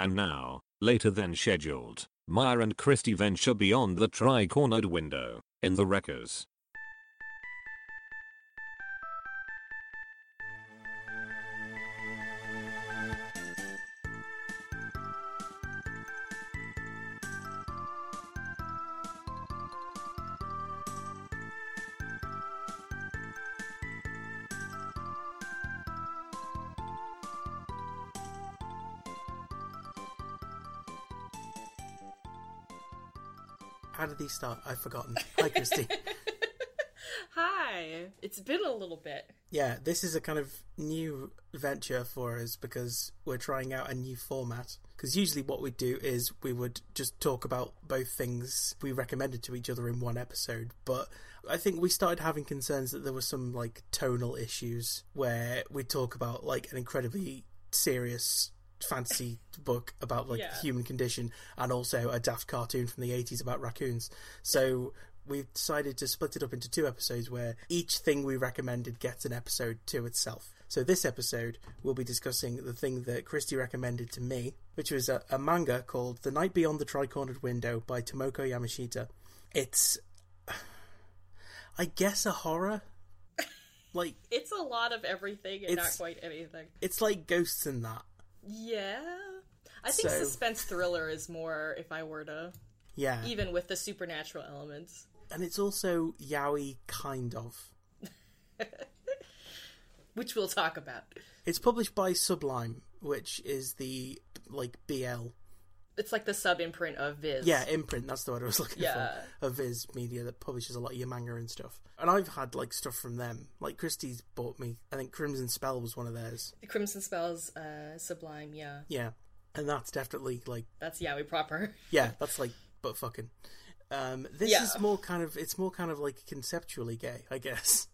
And now, later than scheduled, Maia and Kristie venture beyond the tri-cornered window, in the Reccers. I've forgotten. Hi, Kristie. Hi. It's been a little bit. yeah, this is a kind of new venture for us because we're trying out a new format. Because usually what we'd do is we would just talk about both things we recommended to each other in one episode. But I think we started having concerns that there were some like tonal issues where we talk about like an incredibly serious fantasy book about like Yeah. the human condition and also a daft cartoon from the 80s about raccoons. So we've decided to split it up into two episodes where each thing we recommended gets an episode to itself. So this episode we'll be discussing the thing that Kristie recommended to me, which was a, a manga called The Night Beyond the Tri-Cornered Window by Tomoko Yamashita. It's I guess a horror. Like It's a lot of everything and not quite anything. it's like ghosts in that. Yeah. I think So- suspense thriller is more if I were to Yeah. even with the supernatural elements. and it's also yaoi kind of. Which we'll talk about. It's published by Sublime, which is the like BL. It's like the sub imprint of Viz. Yeah, imprint. That's the word I was looking Yeah. for. Of Viz Media that publishes a lot of your manga and stuff. And I've had like stuff from them. Like Kristie's bought me. I think Crimson Spell was one of theirs. Crimson Spells, uh, Sublime, yeah. Yeah, and that's definitely like That's Yaoi proper. yeah, that's like but fucking. Um, this Yeah. is more kind of it's more kind of like conceptually gay, I guess.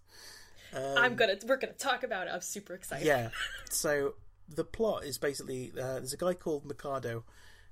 I'm gonna we're gonna talk about it. I'm super excited. Yeah. So the plot is basically uh, there's a guy called Mikado.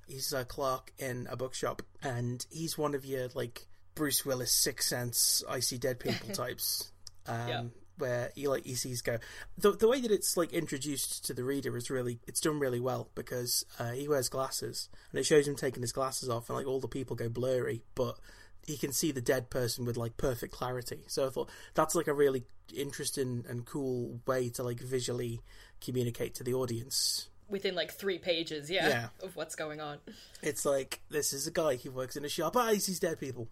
He's a clerk in a bookshop, and he's one of your like Bruce Willis Sixth Sense, I see dead people types. Um, Yeah. Where he like he sees go the the way that it's like introduced to the reader is really it's done really well because uh, he wears glasses and it shows him taking his glasses off and like all the people go blurry but he can see the dead person with like perfect clarity. So I thought that's like a really interesting and cool way to like visually communicate to the audience. Within like three pages, yeah, Yeah. of what's going on. It's like this is a guy who works in a shop. Ah, he sees dead people.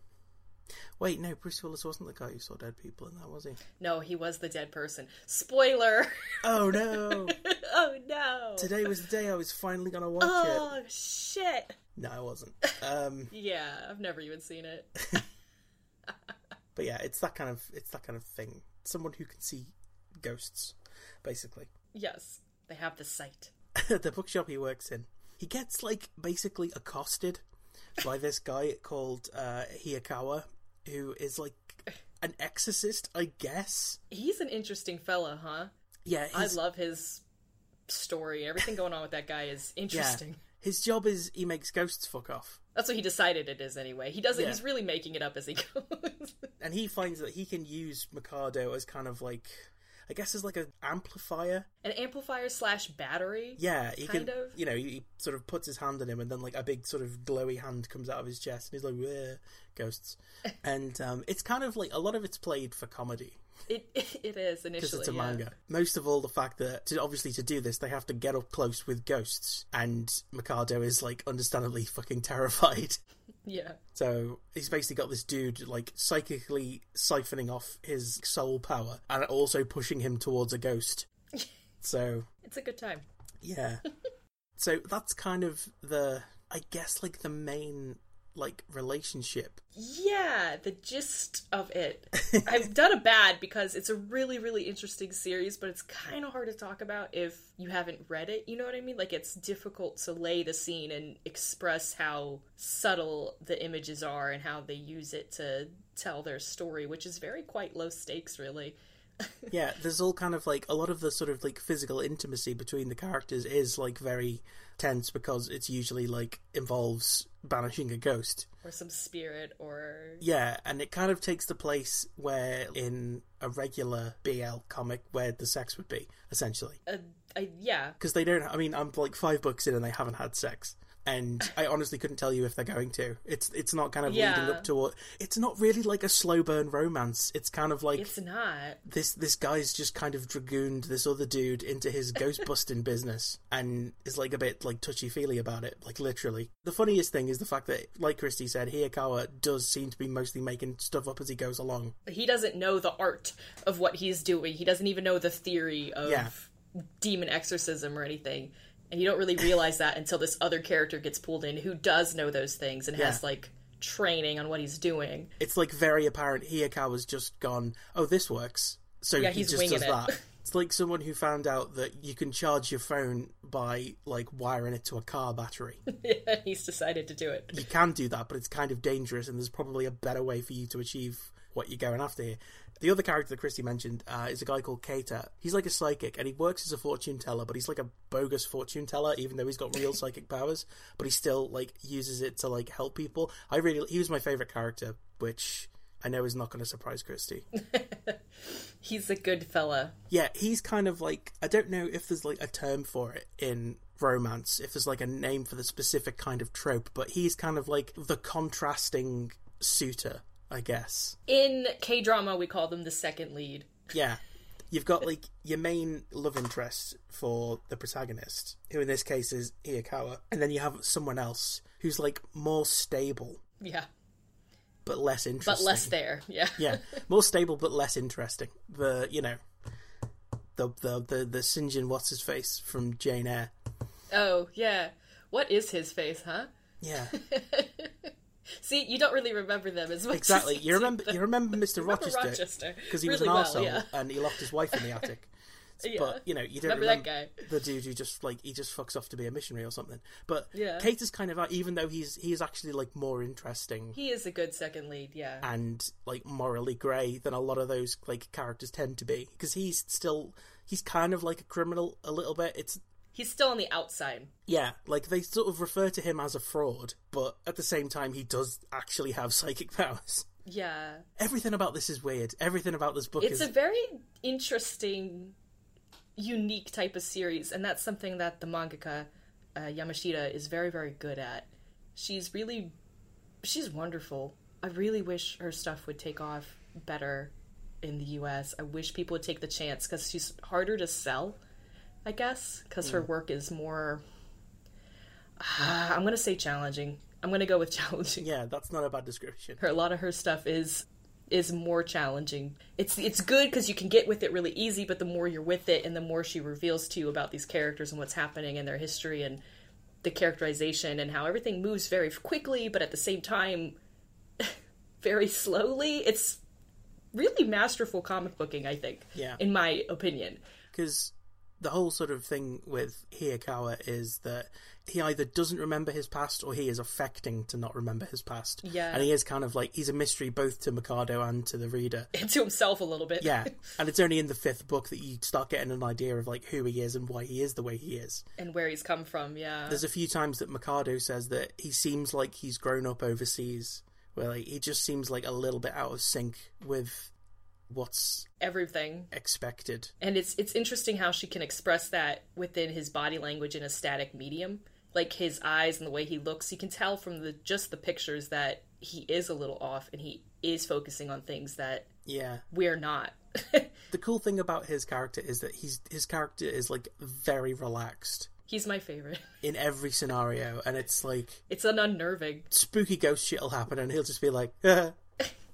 Wait, no, Bruce Willis wasn't the guy who saw dead people in that, was he? No, he was the dead person. Spoiler! Oh no! oh no! Today was the day I was finally gonna watch it. Oh shit! No, I wasn't. Um, Yeah, I've never even seen it. but yeah, it's that kind of it's that kind of thing. Someone who can see ghosts, basically. Yes, they have the sight. the bookshop he works in, he gets like basically accosted by this guy called uh, Hiyakawa, who is like an exorcist, I guess. He's an interesting fella, huh? Yeah, I love his story. Everything going on with that guy is yeah, interesting. his job is he makes ghosts fuck off, That's what he decided it is anyway. He doesn't. Yeah. He's really making it up as he goes. and he finds that he can use Mikado as kind of like, I guess, as like an amplifier. An amplifier slash battery. Yeah, he Kind can, of. you know, he, he sort of puts his hand on him, and then like a big sort of glowy hand comes out of his chest, and he's like, "Where ghosts?" and um, it's kind of like a lot of it's played for comedy. It it is initially. because it's a yeah. manga. Most of all, the fact that to, obviously to do this, they have to get up close with ghosts, and Mikado is like understandably fucking terrified. Yeah. So he's basically got this dude like psychically siphoning off his soul power and also pushing him towards a ghost. So It's a good time. yeah, so that's kind of the I guess like the main like relationship. Yeah, the gist of it. I've done a bad because it's a really, really interesting series, but it's kind of hard to talk about if you haven't read it. You know what I mean? Like, it's difficult to lay the scene and express how subtle the images are and how they use it to tell their story, which is very quite low stakes, really. yeah, there's all kind of like a lot of the sort of like physical intimacy between the characters is like very tense because it's usually like involves banishing a ghost. Or some spirit, or. Yeah, and it kind of takes the place where in a regular BL comic where the sex would be essentially. Uh, I, yeah. because they don't. I mean, I'm like five books in and they haven't had sex, and I honestly couldn't tell you if they're going to. It's it's not kind of Yeah. leading up to what. It's not really like a slow burn romance. It's kind of like It's not. this this guy's just kind of dragooned this other dude into his ghost busting business and is like a bit like touchy feely about it, like literally. The funniest thing is the fact that, like Kristie said, Hiyakawa does seem to be mostly making stuff up as he goes along. He doesn't know the art of what he's doing. He doesn't even know the theory of Yeah. demon exorcism or anything. And you don't really realize that until this other character gets pulled in who does know those things and has like training on what he's doing. It's like very apparent Hiyakawa's just gone, oh, this works. So Yeah, he just does it. that. It's like someone who found out that you can charge your phone by like wiring it to a car battery. yeah, he's decided to do it. you can do that, but it's kind of dangerous, and there's probably a better way for you to achieve what you're going after here. The other character that Kristie mentioned uh, is a guy called Keita. He's like a psychic, and he works as a fortune teller, but he's like a bogus fortune teller, even though he's got real psychic powers. But he still like uses it to like help people. I really, he was my favorite character, which I know is not going to surprise Kristie. He's a good fella. Yeah, he's kind of like I don't know if there's like a term for it in romance, if there's like a name for the specific kind of trope, but he's kind of like the contrasting suitor, I guess. In K drama, we call them the second lead. Yeah. You've got like your main love interest for the protagonist, who in this case is Hiyakawa, and then you have someone else who's like more stable Yeah, but less interesting. but less there. Yeah. yeah, more stable but less interesting. The you know, the the the the St. John what's his face from Jane Eyre. Oh, yeah. What is his face, huh? Yeah, See, you don't really remember them as much. exactly. as You remember do you remember Mr. Remember Rochester Rochester because he really was an well, arsehole yeah. and he locked his wife in the attic. Yeah. But you know, you don't Remember that guy. the dude who just like he just fucks off to be a missionary or something. But Yeah. Kate is kind of out, even though he's he is actually like more interesting He is a good second lead, yeah. and like morally grey than a lot of those like characters tend to be because he's still he's kind of like a criminal a little bit. It's He's still on the outside. yeah, like they sort of refer to him as a fraud, but at the same time he does actually have psychic powers. Yeah. Everything about this is weird. Everything about this book It's is a very interesting, unique type of series, and that's something that the mangaka uh, Yamashita is very, very good at. She's really, she's wonderful. I really wish her stuff would take off better in the U.S. I wish people would take the chance because she's harder to sell, I guess, because her mm. work is more. I'm gonna say challenging. I'm gonna go with challenging yeah, that's not a bad description. her a lot of her stuff is is more challenging. It's it's good because you can get with it really easy, but the more you're with it, and the more she reveals to you about these characters and what's happening and their history and the characterization and how everything moves very quickly, but at the same time, very slowly. It's really masterful comic booking, I think. Yeah. in my opinion. because the whole sort of thing with Hiyakawa is that he either doesn't remember his past or he is affecting to not remember his past. Yeah. And he is kind of like, he's a mystery both to Mikado and to the reader. And to himself a little bit. Yeah. and it's only in the fifth book that you start getting an idea of like who he is and why he is the way he is. and where he's come from. Yeah, There's a few times that Mikado says that he seems like he's grown up overseas, where like, he just seems like a little bit out of sync with what's everything. expected. and it's it's interesting how she can express that within his body language in a static medium like his eyes and the way he looks you can tell from the just the pictures that he is a little off and he is focusing on things that Yeah. we're not The cool thing about his character is that he's his character is like very relaxed he's my favorite in every scenario, and it's like it's an unnerving spooky ghost shit will happen, and he'll just be like, or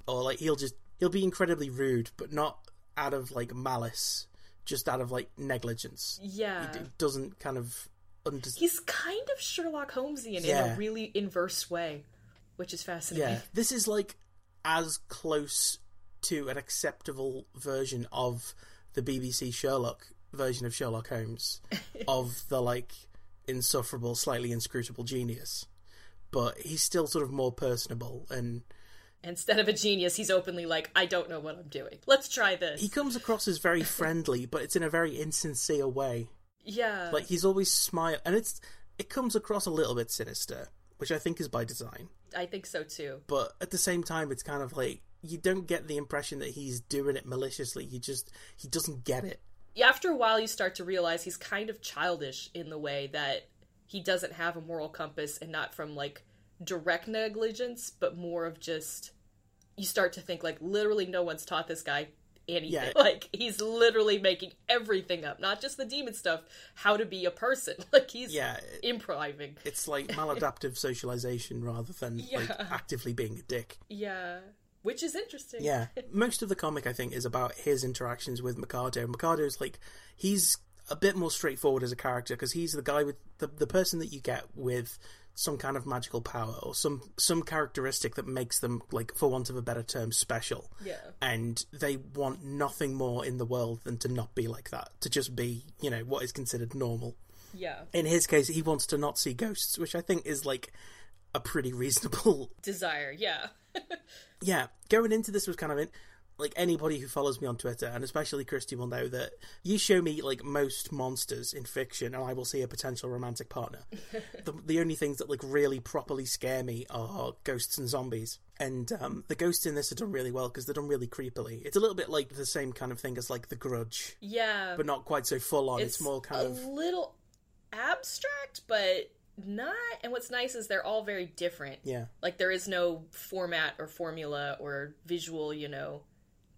like he'll just he'll be incredibly rude, but not out of like malice, just out of like negligence. yeah It doesn't kind of under- he's kind of sherlock holmesian in a really inverse way which is fascinating yeah. This is like as close to an acceptable version of the BBC Sherlock version of Sherlock Holmes of the like insufferable, slightly inscrutable genius. But he's still sort of more personable and instead of a genius he's openly like i don't know what i'm doing. Let's try this. He comes across as very friendly, but it's in a very insincere way. yeah. Like he's always smile and it's it comes across a little bit sinister, which I think is by design. i think so too. But at the same time it's kind of like you don't get the impression that he's doing it maliciously. He just he doesn't get it. After a while, you start to realize he's kind of childish in the way that he doesn't have a moral compass and not from like direct negligence, but more of just you start to think like literally no one's taught this guy anything. Yeah. Like he's literally making everything up, not just the demon stuff, how to be a person. Like he's Yeah, improvising. it's like maladaptive socialization rather than like actively being a dick. Yeah. Which is interesting. Yeah, most of the comic I think is about his interactions with Mikado. Mikado's like he's a bit more straightforward as a character because he's the guy with the the person that you get with some kind of magical power or some some characteristic that makes them like for want of a better term special. Yeah. And they want nothing more in the world than to not be like that, to just be, you know, what is considered normal. Yeah. In his case, he wants to not see ghosts, which I think is like a pretty reasonable Desire, yeah. yeah, going into this was kind of in, like anybody who follows me on Twitter, and especially Kristie will know that you show me like most monsters in fiction, and I will see a potential romantic partner. the, the only things that like really properly scare me are ghosts and zombies. And um, the ghosts in this are done really well because they're done really creepily. It's a little bit like the same kind of thing as like The Grudge, Yeah. but not quite so full on. It's, more kind a of a little abstract, but not. And what's nice is they're all very different. yeah. Like there is no format or formula or visual. You know,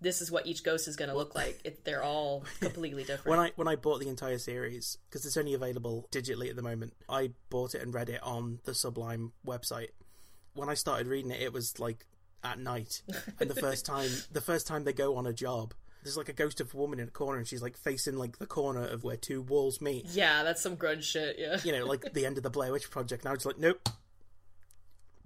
this is what each ghost is going to look like. It, they're all completely different. When I when I bought the entire series because it's only available digitally at the moment, I bought it and read it on the Sublime website. When I started reading it, it was like at night, and the first time the first time they go on a job, there's like a ghost of a woman in a corner, and she's like facing like the corner of where two walls meet. yeah, that's some Grudge shit. Yeah. You know, like the end of the Blair Witch Project. Now it's like, nope,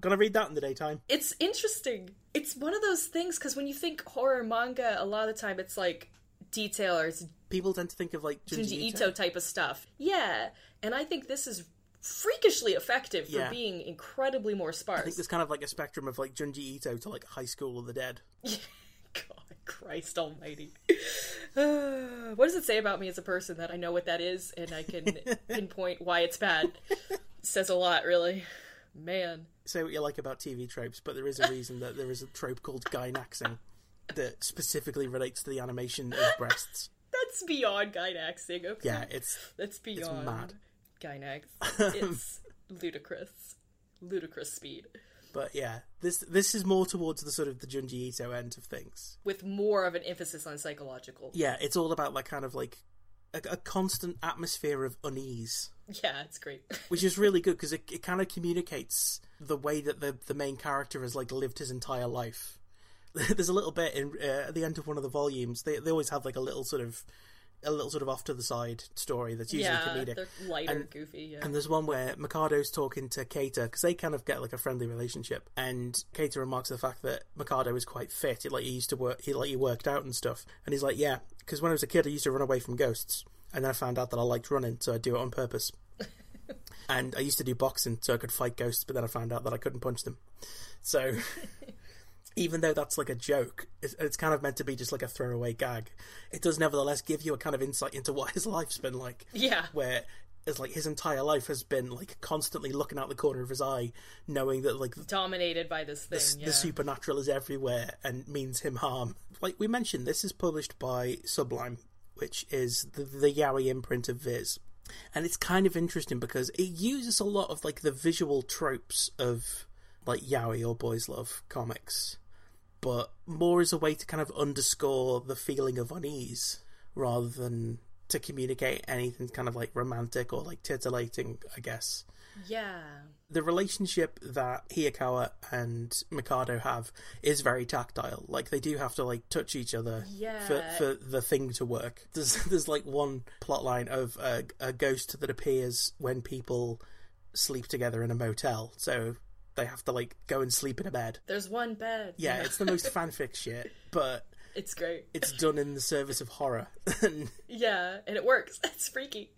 gonna read that in the daytime. It's interesting. It's one of those things because when you think horror manga, a lot of the time it's like detail or it's People tend to think of like Junji, Junji Ito. Ito type of stuff. Yeah, and I think this is freakishly effective for Yeah. being incredibly more sparse. I think there's kind of like a spectrum of like Junji Ito to like High School of the Dead. God, Christ Almighty. what does it say about me as a person that I know what that is and I can pinpoint why it's bad? says a lot, really. Man. Say what you like about TV tropes, but there is a reason that there is a trope called Gainaxing that specifically relates to the animation of breasts. That's beyond Gainaxing, okay? Yeah, it's That's beyond mad. Gainax. It's ludicrous. Ludicrous speed. but yeah, this this is more towards the sort of the Junji Ito end of things. With more of an emphasis on psychological. Yeah, it's all about like kind of like a, a constant atmosphere of unease, Yeah, it's great. which is really good because it, it kind of communicates the way that the the main character has like lived his entire life. There's a little bit in uh, at the end of one of the volumes. They they always have like a little sort of a little sort of off to the side story that's usually yeah, comedic. they're lighter, And- goofy. Yeah. And there's one where Mikado's talking to Keita because they kind of get like a friendly relationship, and Keita remarks the fact that Mikado is quite fit. He, like he used to work, he like he worked out and stuff, and he's like, yeah, because when I was a kid, I used to run away from ghosts, and then I found out that I liked running, so I do it on purpose. and I used to do boxing so I could fight ghosts, but then I found out that I couldn't punch them. So. Even though that's like a joke, it's, it's kind of meant to be just like a throwaway gag. It does nevertheless give you a kind of insight into what his life's been like yeah. where it's like his entire life has been like constantly looking out the corner of his eye, knowing that like Dominated by this thing. the, yeah. the supernatural is everywhere and means him harm. Like we mentioned, this is published by Sublime, which is the, the yaoi imprint of Viz. And it's kind of interesting because it uses a lot of like the visual tropes of like yaoi or Boys Love comics, but more as a way to kind of underscore the feeling of unease rather than to communicate anything kind of like romantic or like titillating, I guess yeah. the relationship that Hiyakawa and Mikado have is very tactile. Like they do have to like touch each other Yeah. for for the thing to work. There's there's like one plot line of a, a ghost that appears when people sleep together in a motel. So they have to like go and sleep in a bed. There's one bed. Yeah, it's the most fanfic shit, but It's great. it's done in the service of horror. Yeah, and it works. It's freaky.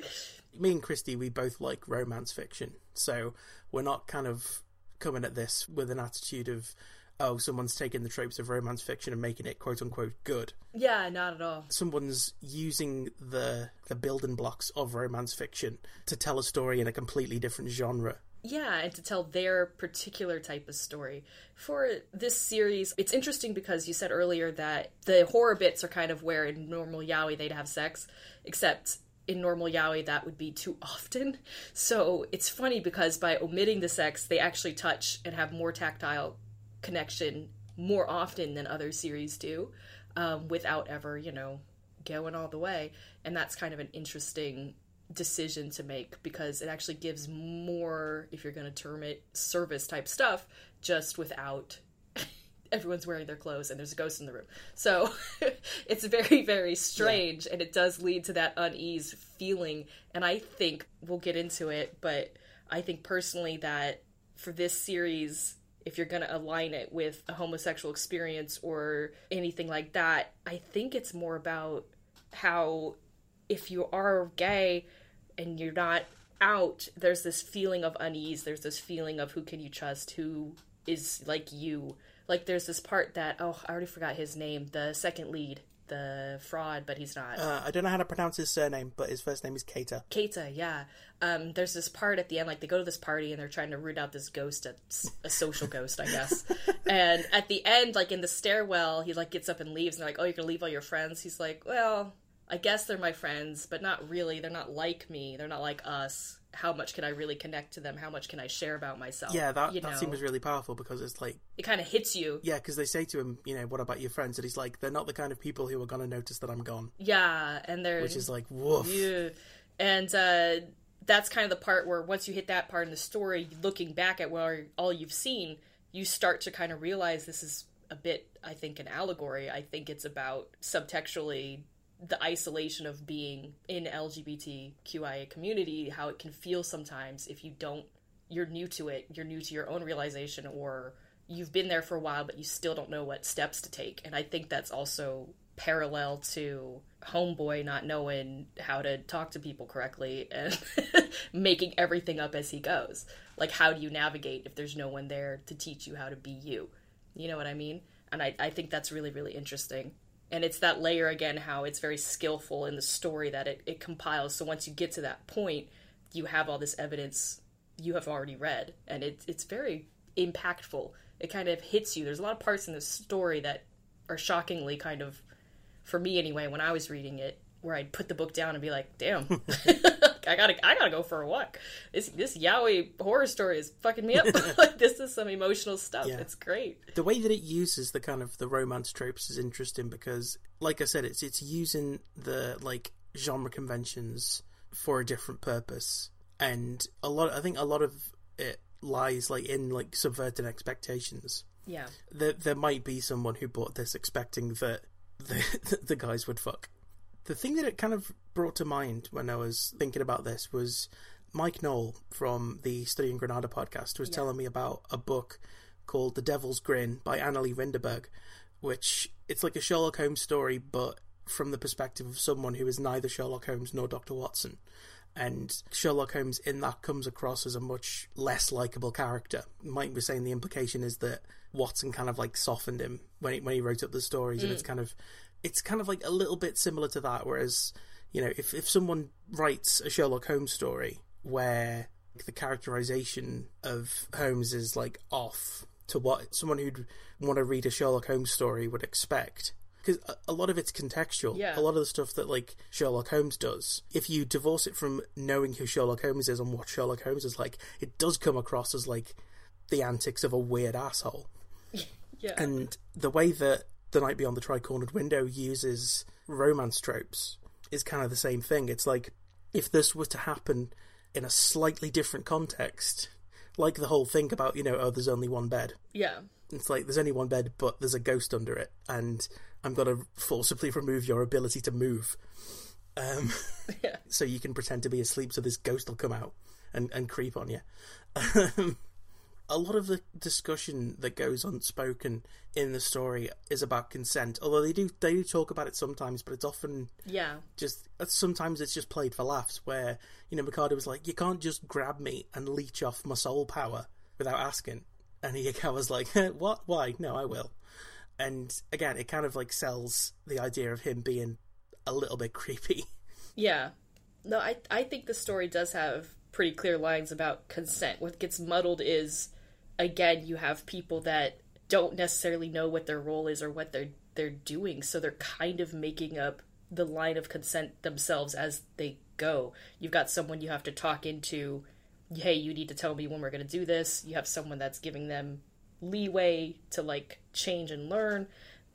me and Kristie, we both like romance fiction, so we're not kind of coming at this with an attitude of, oh, someone's taking the tropes of romance fiction and making it quote unquote good. Yeah, not at all. Someone's using the the building blocks of romance fiction to tell a story in a completely different genre. Yeah, and to tell their particular type of story. For this series, it's interesting because you said earlier that the horror bits are kind of where in normal yaoi they'd have sex, except in normal yaoi that would be too often. So it's funny because by omitting the sex, they actually touch and have more tactile connection more often than other series do, um, without ever, you know, going all the way. And that's kind of an interesting decision to make because it actually gives more, if you're going to term it, service type stuff, just without everyone's wearing their clothes and there's a ghost in the room. So it's very, very strange yeah. and it does lead to that unease feeling. And I think we'll get into it, but I think personally that for this series, if you're going to align it with a homosexual experience or anything like that, I think it's more about how if you are gay and you're not out, there's this feeling of unease. There's this feeling of who can you trust, who is like you. Like there's this part that oh I already forgot his name. The second lead, the fraud, but he's not. Uh, I don't know how to pronounce his surname, but his first name is Keita. Keita, yeah. Um, there's this part at the end, like they go to this party and they're trying to root out this ghost, a social ghost, I guess. and at the end, like in the stairwell, he like gets up and leaves, and they're like, "Oh, you're gonna leave all your friends?" He's like, "Well, I guess they're my friends, but not really. They're not like me. They're not like us. How much can I really connect to them? How much can I share about myself? Yeah, that you that know? scene was really powerful because it's like it kind of hits you. Yeah, because they say to him, you know, what about your friends? And he's like, they're not the kind of people who are going to notice that I'm gone. Yeah, and they're which is like woof. Yeah. And uh, that's kind of the part where once you hit that part in the story, looking back at where all you've seen, you start to kind of realize this is a bit, I think, an allegory. I think it's about subtextually the isolation of being in LGBTQIA community, how it can feel sometimes if you don't, you're new to it, you're new to your own realization, or you've been there for a while, but you still don't know what steps to take. And I think that's also parallel to homeboy not knowing how to talk to people correctly and making everything up as he goes. Like how do you navigate if there's no one there to teach you how to be you? You know what i mean? And i, I think that's really really interesting and it's that layer again how it's very skillful in the story that it, it compiles. So once you get to that point you have all this evidence you have already read. And it, it's very impactful. It kind of hits you. There's a lot of parts in the story that are shockingly kind of for me anyway when i was reading it where i'd put the book down and be like damn I gotta, I gotta go for a walk. This this yaoi horror story is fucking me up. like this is some emotional stuff. Yeah. It's great. The way that it uses the kind of the romance tropes is interesting because, like I said, it's it's using the like genre conventions for a different purpose, and a lot. I think a lot of it lies like in like subverting expectations. Yeah, there there might be someone who bought this expecting that the the guys would fuck the thing that it kind of brought to mind when I was thinking about this was Mike Knoll from the Studying Granada podcast was yeah. telling me about a book called The Devil's Grin by Annalee Rinderberg, which it's like a Sherlock Holmes story, but from the perspective of someone who is neither Sherlock Holmes nor Dr. Watson. And Sherlock Holmes in that comes across as a much less likable character. Mike was saying the implication is that Watson kind of like softened him when he, when he wrote up the stories, mm. and it's kind of it's kind of like a little bit similar to that. Whereas, you know, if if someone writes a Sherlock Holmes story where the characterization of Holmes is like off to what someone who'd want to read a Sherlock Holmes story would expect. Because a, lot of it's contextual. Yeah. A lot of the stuff that like Sherlock Holmes does, if you divorce it from knowing who Sherlock Holmes is and what Sherlock Holmes is like, it does come across as like the antics of a weird asshole. yeah. And the way that the Night Beyond the Tri-Cornered Window uses romance tropes is kind of the same thing. It's like if this were to happen in a slightly different context, like the whole thing about, you know, oh, there's only one bed. Yeah. It's like there's only one bed, but there's a ghost under it, and I'm going to forcibly remove your ability to move. Um, yeah. So you can pretend to be asleep, so this ghost will come out and, and creep on you. Um, a lot of the discussion that goes unspoken in the story is about consent. Although they do they do talk about it sometimes, but it's often yeah just uh, sometimes it's just played for laughs. Where you know Mikado was like, "You can't just grab me and leech off my soul power without asking," and was like, "What? Why? No, I will." And again, it kind of like sells the idea of him being a little bit creepy. Yeah, no, I I think the story does have pretty clear lines about consent. What gets muddled is, again, you have people that don't necessarily know what their role is or what they're they're doing, so they're kind of making up the line of consent themselves as they go. You've got someone you have to talk into, hey, you need to tell me when we're going to do this. You have someone that's giving them leeway to like change and learn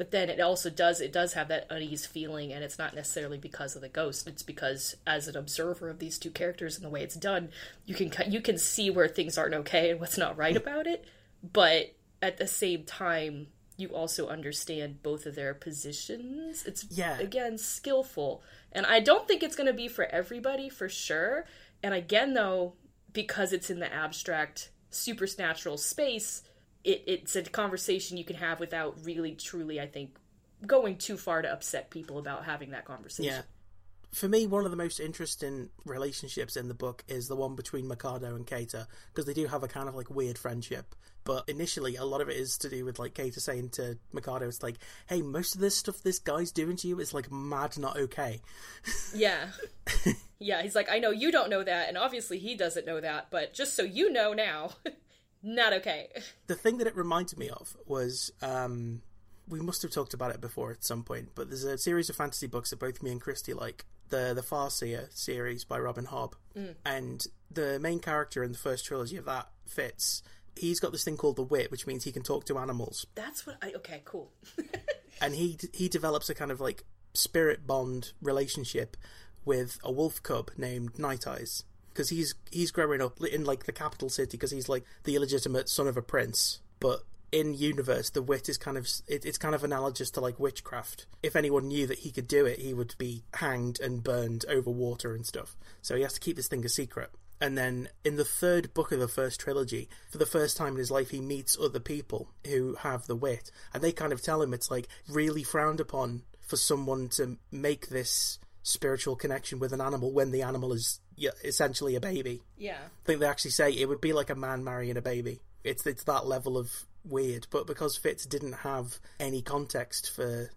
but then it also does it does have that unease feeling and it's not necessarily because of the ghost. It's because as an observer of these two characters and the way it's done you can you can see where things aren't okay and what's not right mm. about it but at the same time you also understand both of their positions. It's Yeah. again skillful. And i don't think it's going to be for everybody for sure. And again though because it's in the abstract supernatural space it, it's a conversation you can have without really truly i think going too far to upset people about having that conversation Yeah. For me, one of the most interesting relationships in the book is the one between Mikado and Keita, because they do have a kind of like weird friendship. But initially, a lot of it is to do with like Keita saying to Mikado, it's like, hey, most of this stuff this guy's doing to you is like mad, not okay. yeah yeah he's like i know you don't know that and obviously he doesn't know that but just so you know now not okay. The thing that it reminded me of was um, we must have talked about it before at some point, but there's a series of fantasy books that both me and Kristie like. The the Farseer series by Robin Hobb, and the main character in the first trilogy of that Fitz. He's got this thing called the wit, which means he can talk to animals, that's what i okay cool. And he he develops a kind of like spirit bond relationship with a wolf cub named Night Eyes because he's he's growing up in like the capital city because he's like the illegitimate son of a prince, but in universe the wit is kind of it, it's kind of analogous to like witchcraft. If anyone knew that he could do it, he would be hanged and burned over water and stuff. So he has to keep this thing a secret. And then in the third book of the first trilogy, for the first time in his life, he meets other people who have the wit. And they kind of tell him it's like really frowned upon for someone to make this spiritual connection with an animal when the animal is essentially a baby. yeah I think they actually say it would be like a man marrying a baby. It's it's that level of weird. But because Fitz didn't have any context for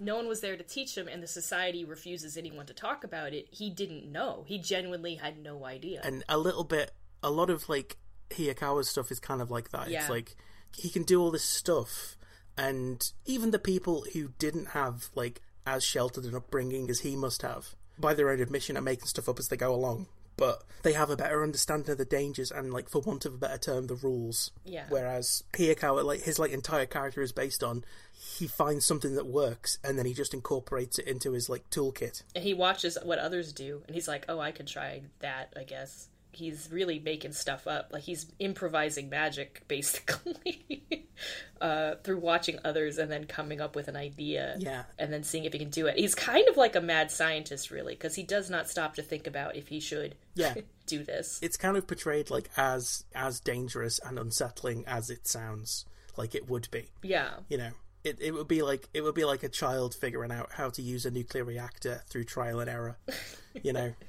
no one was there to teach him and the society refuses anyone to talk about it he didn't know he genuinely had no idea and a little bit a lot of like Hiyakawa's stuff is kind of like that. Yeah. It's like he can do all this stuff and even the people who didn't have like as sheltered an upbringing as he must have, by their own admission are making stuff up as they go along. But they have a better understanding of the dangers and like for want of a better term, the rules. Yeah. Whereas Hiyakawa like his like entire character is based on he finds something that works and then he just incorporates it into his like toolkit. and he watches what others do and he's like oh i could try that i guess he's really making stuff up like he's improvising magic basically uh, through watching others and then coming up with an idea Yeah. and then seeing if he can do it he's kind of like a mad scientist really because he does not stop to think about if he should Yeah. do this it's kind of portrayed like as as dangerous and unsettling as it sounds like it would be. yeah You know, it it would be like it would be like a child figuring out how to use a nuclear reactor through trial and error. you know.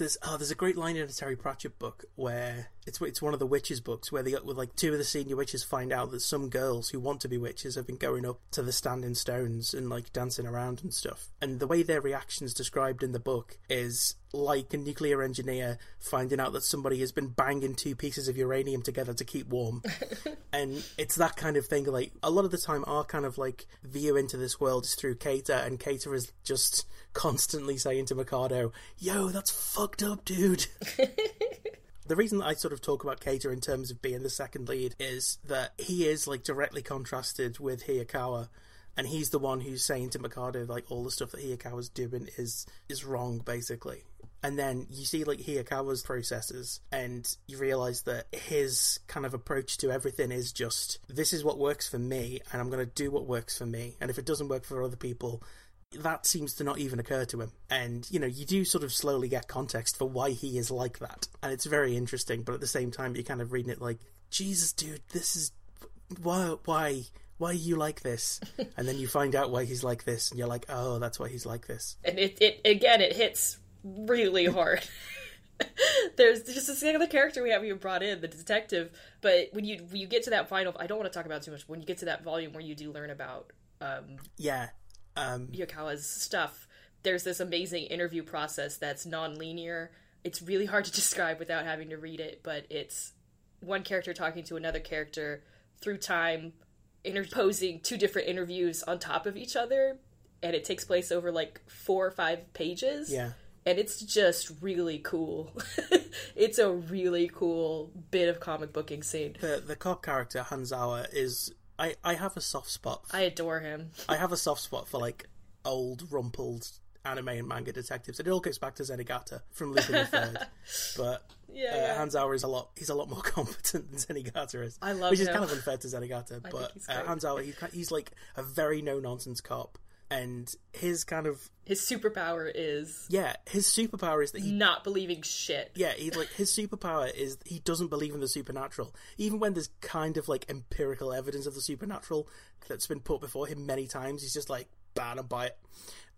There's oh, there's a great line in a Terry Pratchett book where it's it's one of the witches books where they with like two of the senior witches find out that some girls who want to be witches have been going up to the standing stones and like dancing around and stuff. And the way their reactions described in the book is like a nuclear engineer finding out that somebody has been banging two pieces of uranium together to keep warm. and it's that kind of thing. Like a lot of the time, our kind of like view into this world is through Keita, and Keita is just constantly saying to Mikado, "Yo, that's fucked up, dude." The reason that I sort of talk about Keita in terms of being the second lead is that he is like directly contrasted with Hiyakawa, and he's the one who's saying to Mikado like all the stuff that Hiyakawa's doing is is wrong basically. And then you see like Hiyakawa's processes, and you realize that his kind of approach to everything is just this is what works for me, and I'm going to do what works for me, and if it doesn't work for other people, that seems to not even occur to him. And, you know, you do sort of slowly get context for why he is like that. And it's very interesting, but at the same time, you're kind of reading it like, Jesus, dude, this is. Why? Why? Why are you like this? and then you find out why he's like this, and you're like, oh, that's why he's like this. and it, it again it hits really hard there's just this other character we haven't even brought in the detective but when you when you get to that final i don't want to talk about it too much when you get to that volume where you do learn about um Yeah. Um, Hiyakawa's stuff there's this amazing interview process that's non-linear it's really hard to describe without having to read it, but it's one character talking to another character through time, interposing two different interviews on top of each other, and it takes place over like four or five pages. Yeah. And it's just really cool. it's a really cool bit of comic booking scene. The the cop character Hanzawa is I I have a soft spot. For, I adore him. I have a soft spot for like old rumpled anime and manga detectives. And it all goes back to Zenigata from Lupin the Third. But Yeah, uh, yeah. Hanzawa is a lot he's a lot more competent than Zenigata is. I love which is kind of unfair to Zenigata. But he's uh. Hanzawa he's, he's like a very no nonsense cop. And his kind of His superpower is yeah, his superpower is that he not believing shit. yeah, he's like his superpower is he doesn't believe in the supernatural, even when there's kind of like empirical evidence of the supernatural that's been put before him many times. He's just like, "Ban and buy it,"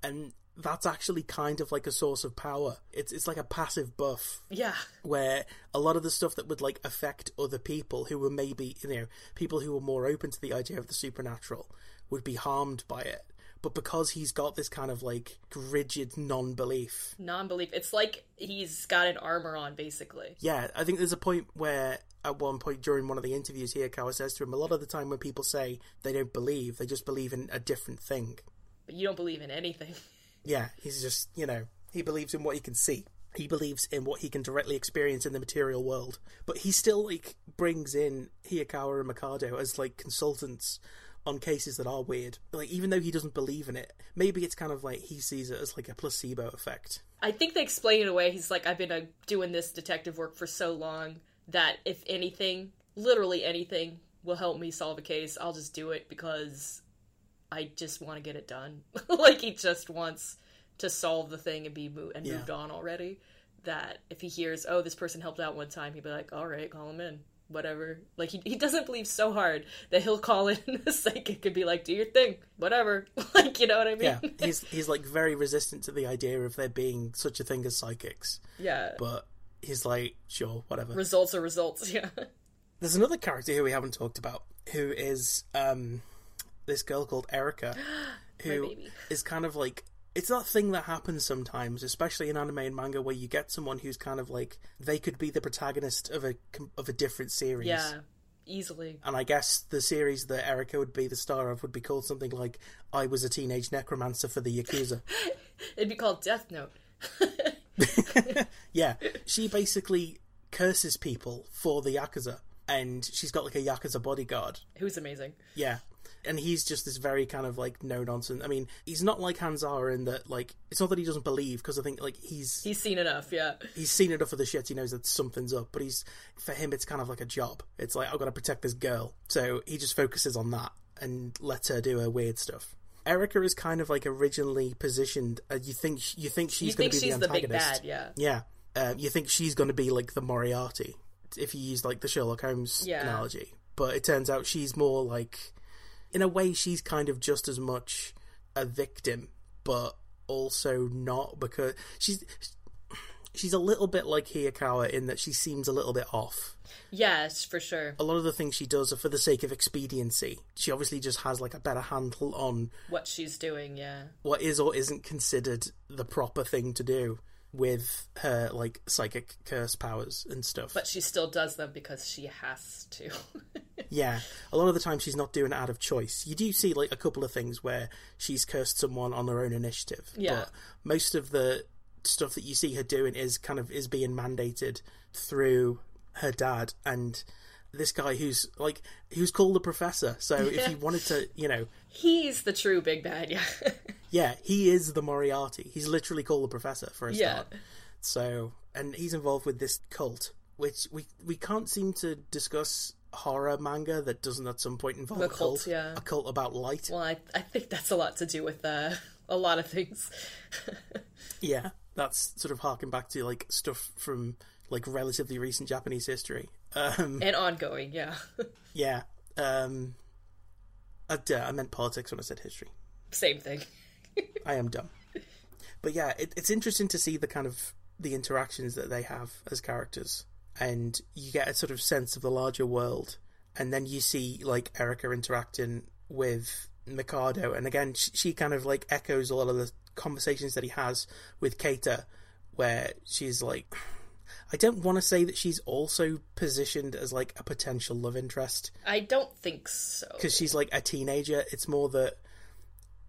and that's actually kind of like a source of power. It's it's like a passive buff Yeah. where a lot of the stuff that would like affect other people who were maybe you know people who were more open to the idea of the supernatural would be harmed by it. But because he's got this kind of like rigid non-belief, Non belief. It's like he's got an armor on, basically. Yeah, I think there's a point where, at one point during one of the interviews, Hiyakawa says to him, a lot of the time when people say they don't believe, they just believe in a different thing. But you don't believe in anything. Yeah, he's just, you know, he believes in what he can see. He believes in what he can directly experience in the material world. But he still, like, brings in Hiyakawa and Mikado as, like, consultants on cases that are weird. Like, even though he doesn't believe in it, maybe it's kind of like he sees it as, like, a placebo effect. I think they explain it away. He's like, I've been uh, doing this detective work for so long that if anything, literally anything, will help me solve a case, I'll just do it because I just want to get it done. like he just wants to solve the thing and be mo- and Yeah. moved on already. That if he hears, oh, this person helped out one time, he'd be like, all right, call him in. Whatever. Like he, he doesn't believe so hard that he'll call in a psychic and be like, do your thing. Whatever. like you know what I mean? Yeah, he's, he's, like, very resistant to the idea of there being such a thing as psychics. yeah. but he's like, sure, whatever. Results are results. Yeah. There's another character who we haven't talked about, who is um, this girl called Erica, who is kind of like it's that thing that happens sometimes, especially in anime and manga, where you get someone who's kind of like they could be the protagonist of a of a different series. Yeah, easily. And I guess the series that Erica would be the star of would be called something like "I was a teenage necromancer for the Yakuza." It'd be called Death Note. Yeah, she basically curses people for the Yakuza, and she's got like a Yakuza bodyguard. Who's amazing. Yeah. And he's just this very kind of like no nonsense. I mean, he's not like Hanzawa in that like it's not that he doesn't believe because I think like he's He's seen enough, yeah. he's seen enough of the shit. He knows that something's up. But he's for him, it's kind of like a job. It's like I've got to protect this girl, so he just focuses on that and lets her do her weird stuff. Erica is kind of like originally positioned. Uh, you think you think she's You going think to be she's the the big antagonist? bad, yeah. Yeah, uh, you think she's going to be like the Moriarty if you use like the Sherlock Holmes Yeah. analogy, but it turns out she's more like, in a way, she's kind of just as much a victim, but also not because she's she's a little bit like Hiyakawa in that she seems a little bit off. Yes, for sure. A lot of the things she does are for the sake of expediency. She obviously just has like a better handle on What she's doing, yeah. what is or isn't considered the proper thing to do with her like psychic curse powers and stuff. But she still does them because she has to. yeah, a lot of the time she's not doing it out of choice. You do see like a couple of things where she's cursed someone on her own initiative. Yeah. But most of the stuff that you see her doing is kind of is being mandated through her dad and this guy who's like who's called the professor. So if you wanted to, you know, He's the true big bad, yeah. yeah, he is the Moriarty. He's literally called the professor for a Yeah. start. So, and he's involved with this cult, which we we can't seem to discuss horror manga that doesn't at some point involve A a cult, cult, yeah. a cult about light. well, I, I think that's a lot to do with uh, a lot of things. Yeah, that's sort of harking back to like stuff from like relatively recent Japanese history. Um, and ongoing, yeah. yeah, um, I, duh, I meant politics when I said history. Same thing. I am dumb. But yeah, it, it's interesting to see the kind of the interactions that they have as characters, and you get a sort of sense of the larger world, and then you see like Erica interacting with Mikado, and again she, she kind of like echoes a lot of the conversations that he has with Keita, where she's like. I don't want to say that she's also positioned as like a potential love interest I don't think so. because she's like a teenager. It's more that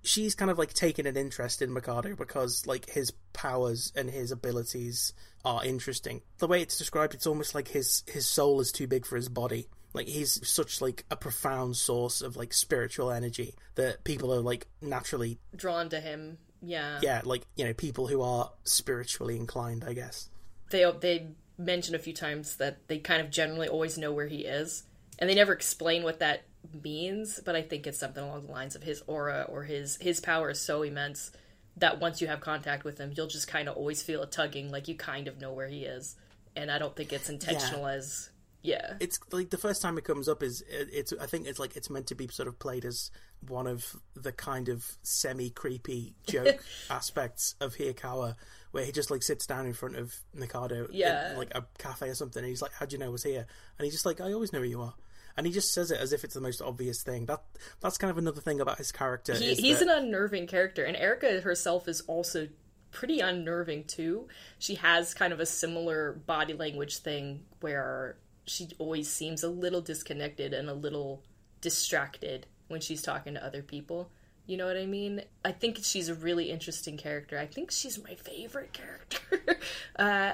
she's kind of like taken an interest in Mikado because like his powers and his abilities are interesting. The way it's described, it's almost like his his soul is too big for his body. Like he's such like a profound source of like spiritual energy that people are like naturally Drawn to him. Yeah. yeah like you know people who are spiritually inclined. I guess. They they mention a few times that they kind of generally always know where he is, and they never explain what that means. But I think it's something along the lines of his aura or his his power is so immense that once you have contact with him, you'll just kind of always feel a tugging, like you kind of know where he is. And I don't think it's intentional as yeah. it's like the first time it comes up is it, it's I think it's like it's meant to be sort of played as one of the kind of semi creepy joke aspects of Hiyakawa where he just like sits down in front of Mikado Yeah. in like a cafe or something and he's like how'd you know I was here and he's just like I always know who you are and he just says it as if it's the most obvious thing that that's kind of another thing about his character he, he's that- an unnerving character and Erika herself is also pretty unnerving too she has kind of a similar body language thing where she always seems a little disconnected and a little distracted when she's talking to other people you know what i mean i think she's a really interesting character i think she's my favorite character uh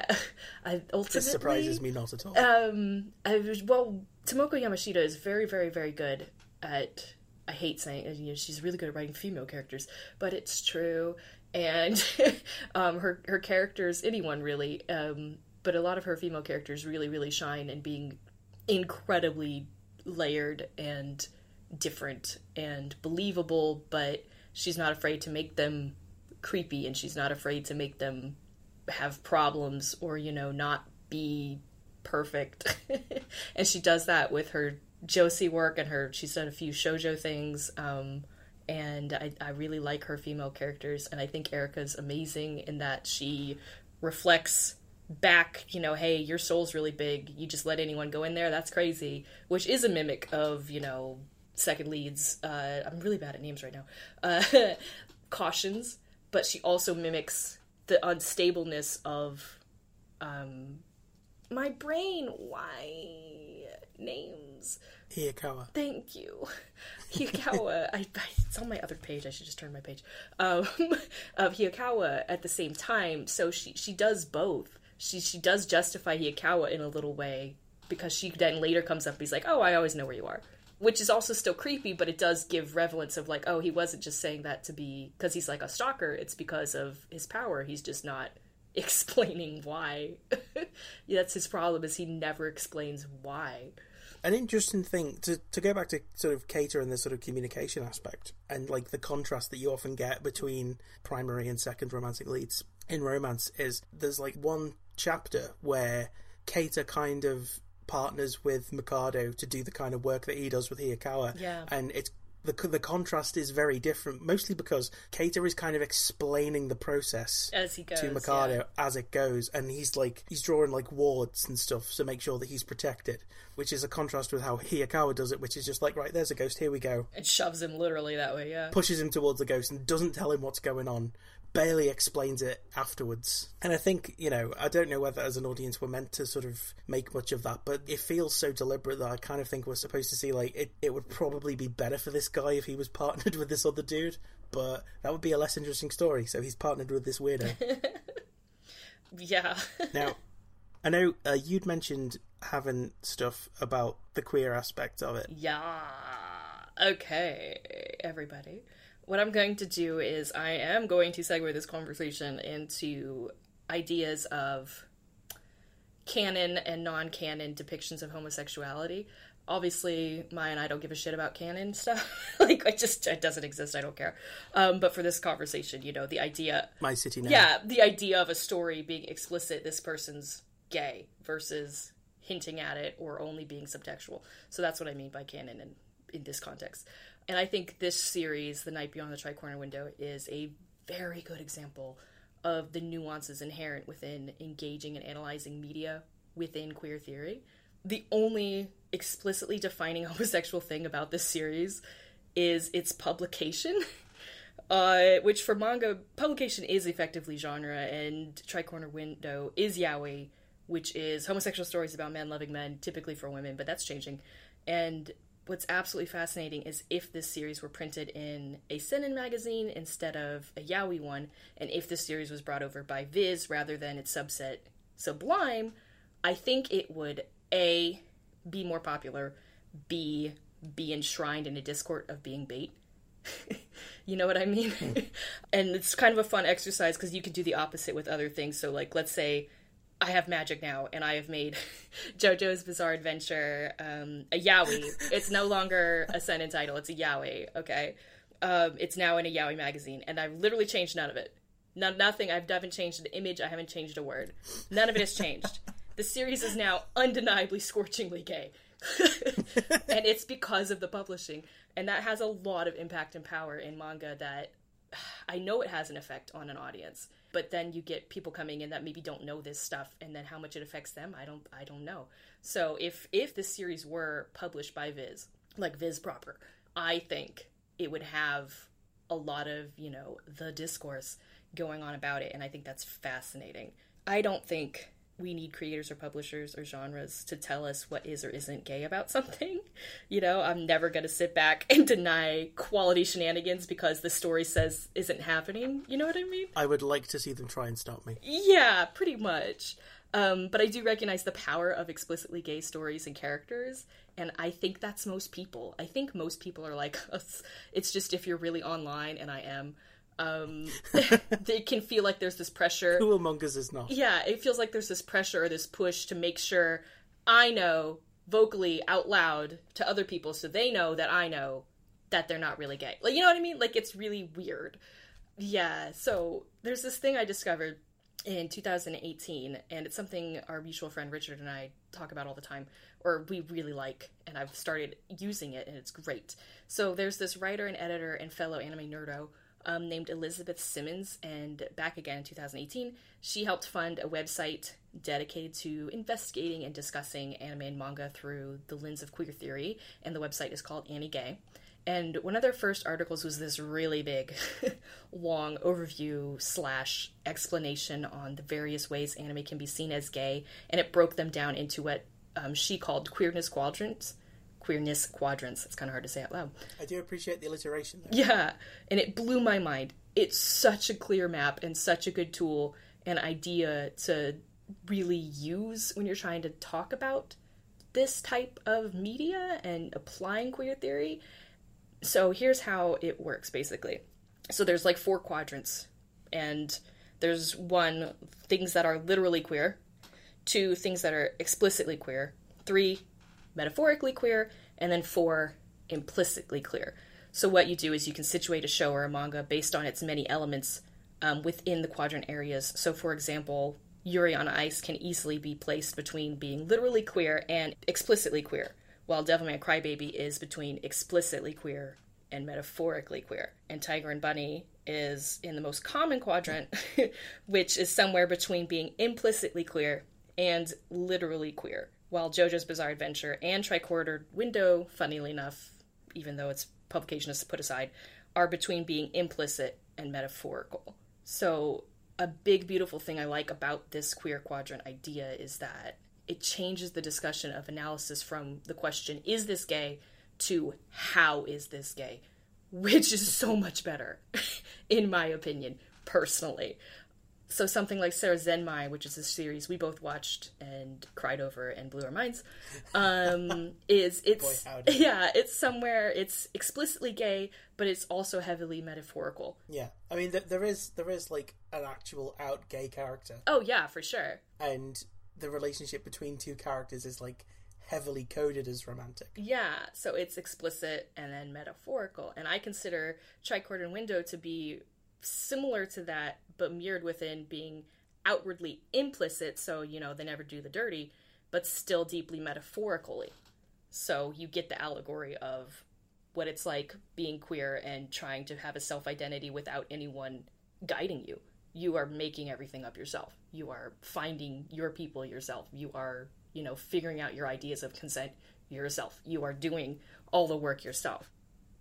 i ultimately this surprises me not at all um, I was, well, Tomoko Yamashita is very, very, very good at. I hate saying you know she's really good at writing female characters, but it's true. And um, her her characters, anyone really, um, but a lot of her female characters really, really shine in being incredibly layered and different and believable. But she's not afraid to make them creepy, and she's not afraid to make them have problems or you know not be perfect and she does that with her josei work and her she's done a few shojo things um, and I, I really like her female characters and i think Erika's amazing in that she reflects back you know hey your soul's really big you just let anyone go in there that's crazy which is a mimic of you know second leads uh, i'm really bad at names right now uh, cautions but she also mimics the unstableness of um my brain why names. Hiyakawa thank you. Hiyakawa I, I it's on my other page I should just turn my page um of Hiyakawa at the same time so she she does both she she does justify Hiyakawa in a little way because she then later comes up and he's like oh I always know where you are which is also still creepy but it does give relevance of like oh he wasn't just saying that to be because he's like a stalker it's because of his power he's just not explaining why. That's his problem is he never explains why. An interesting thing to to go back to sort of Keita and the sort of communication aspect and like the contrast that you often get between primary and second romantic leads in romance is there's like one chapter where Keita kind of partners with Mikado to do the kind of work that he does with Hiyakawa Yeah. and it's the the contrast is very different mostly because Keita is kind of explaining the process as he goes to Mikado yeah. as it goes, and he's like he's drawing like wards and stuff to make sure that he's protected, which is a contrast with how Hiyakawa does it, which is just like right there's a ghost, here we go, and shoves him literally that way yeah. Pushes him towards the ghost and doesn't tell him what's going on, barely explains it afterwards. And I think you know I don't know whether as an audience we're meant to sort of make much of that, but it feels so deliberate that I kind of think we're supposed to see like it. It would probably be better for this guy if he was partnered with this other dude. But that would be a less interesting story. So he's partnered with this weirdo. yeah Now, I know uh, you'd mentioned having stuff about the queer aspect of it. Yeah. Okay, everybody. What I'm going to do is I am going to segue this conversation into ideas of canon and non-canon depictions of homosexuality. Obviously, Maia and I don't give a shit about canon stuff. like, it just it doesn't exist. I don't care. Um, but for this conversation, you know, the idea My City Now. yeah, the idea of a story being explicit, this person's gay versus hinting at it or only being subtextual. So that's what I mean by canon in, in this context. And I think this series, The Night Beyond the Tricorner Window, is a very good example of the nuances inherent within engaging and analyzing media within queer theory. The only explicitly defining homosexual thing about this series is its publication. uh, which for manga publication is effectively genre, and Tricorner Window is yaoi, which is homosexual stories about men loving men, typically for women, but that's changing. And what's absolutely fascinating is if this series were printed in a seinen magazine instead of a yaoi one, and if this series was brought over by Viz rather than its subset Sublime, I think it would a be more popular, b be enshrined in a discord of being bait. you know what I mean? Hmm. and it's kind of a fun exercise because you can do the opposite with other things. So, like, let's say I have magic now, and I have made JoJo's Bizarre Adventure um, a yaoi. It's no longer a seinen title; it's a yaoi. Okay, um, it's now in a yaoi magazine, and I've literally changed none of it. No, nothing. I've haven't changed an image. I haven't changed a word. None of it has changed. the series is now undeniably scorchingly gay. and it's because of the publishing and that has a lot of impact and power in manga that i know it has an effect on an audience but then you get people coming in that maybe don't know this stuff and then how much it affects them i don't i don't know. So if if this series were published by viz like viz proper i think it would have a lot of you know the discourse going on about it and i think that's fascinating. I don't think we need creators or publishers or genres to tell us what is or isn't gay about something. You know, I'm never going to sit back and deny quality shenanigans because the story says isn't happening. You know what I mean? I would like to see them try and stop me. Yeah, pretty much. Um, but I do recognize the power of explicitly gay stories and characters, and I think that's most people. I think most people are like, us. it's just if you're really online, and I am um, they can feel like there's this pressure. Who among us is not? Yeah, it feels like there's this pressure or this push to make sure I know vocally out loud to other people so they know that I know that they're not really gay. Like, you know what I mean? Like, it's really weird. Yeah, so there's this thing I discovered in 2018, and it's something our mutual friend Richard and I talk about all the time, or we really like, and I've started using it, and it's great. So there's this writer and editor and fellow anime nerdo um, named Elizabeth Simmons, and back again in 2018, she helped fund a website dedicated to investigating and discussing anime and manga through the lens of queer theory, and the website is called AniGay. And one of their first articles was this really big, long overview slash explanation on the various ways anime can be seen as gay, and it broke them down into what um, she called queerness quadrants queerness quadrants. It's kind of hard to say out loud. I do appreciate the alliteration. There. Yeah, and it blew my mind. It's such a clear map and such a good tool and idea to really use when you're trying to talk about this type of media and applying queer theory. So here's how it works basically. So there's like four quadrants, and there's one, things that are literally queer, two, things that are explicitly queer, three, metaphorically queer, and then four, implicitly queer. So, what you do is you can situate a show or a manga based on its many elements um, within the quadrant areas. So, for example, Yuri on Ice can easily be placed between being literally queer and explicitly queer, while Devilman Crybaby is between explicitly queer and metaphorically queer. And Tiger and Bunny is in the most common quadrant, which is somewhere between being implicitly queer and literally queer while JoJo's Bizarre Adventure and Tricornered Window, funnily enough, even though its publication is put aside, are between being implicit and metaphorical. So, a big, beautiful thing I like about this queer quadrant idea is that it changes the discussion of analysis from the question, is this gay, to how is this gay? Which is so much better, in my opinion, personally so something like Sarazanmai, which is a series we both watched and cried over and blew our minds, um, is it's Boy, yeah, it's somewhere it's explicitly gay, but it's also heavily metaphorical. Yeah, I mean th- there is there is like an actual out gay character. Oh yeah, for sure. And the relationship between two characters is like heavily coded as romantic. Yeah, so it's explicit and then metaphorical, and I consider Tricornered Window to be similar to that, but mirrored within being outwardly implicit, so, you know, they never do the dirty, but still deeply metaphorically. So you get the allegory of what it's like being queer and trying to have a self identity without anyone guiding you. You are making everything up yourself. You are finding your people yourself. You are, you know, figuring out your ideas of consent yourself. You are doing all the work yourself.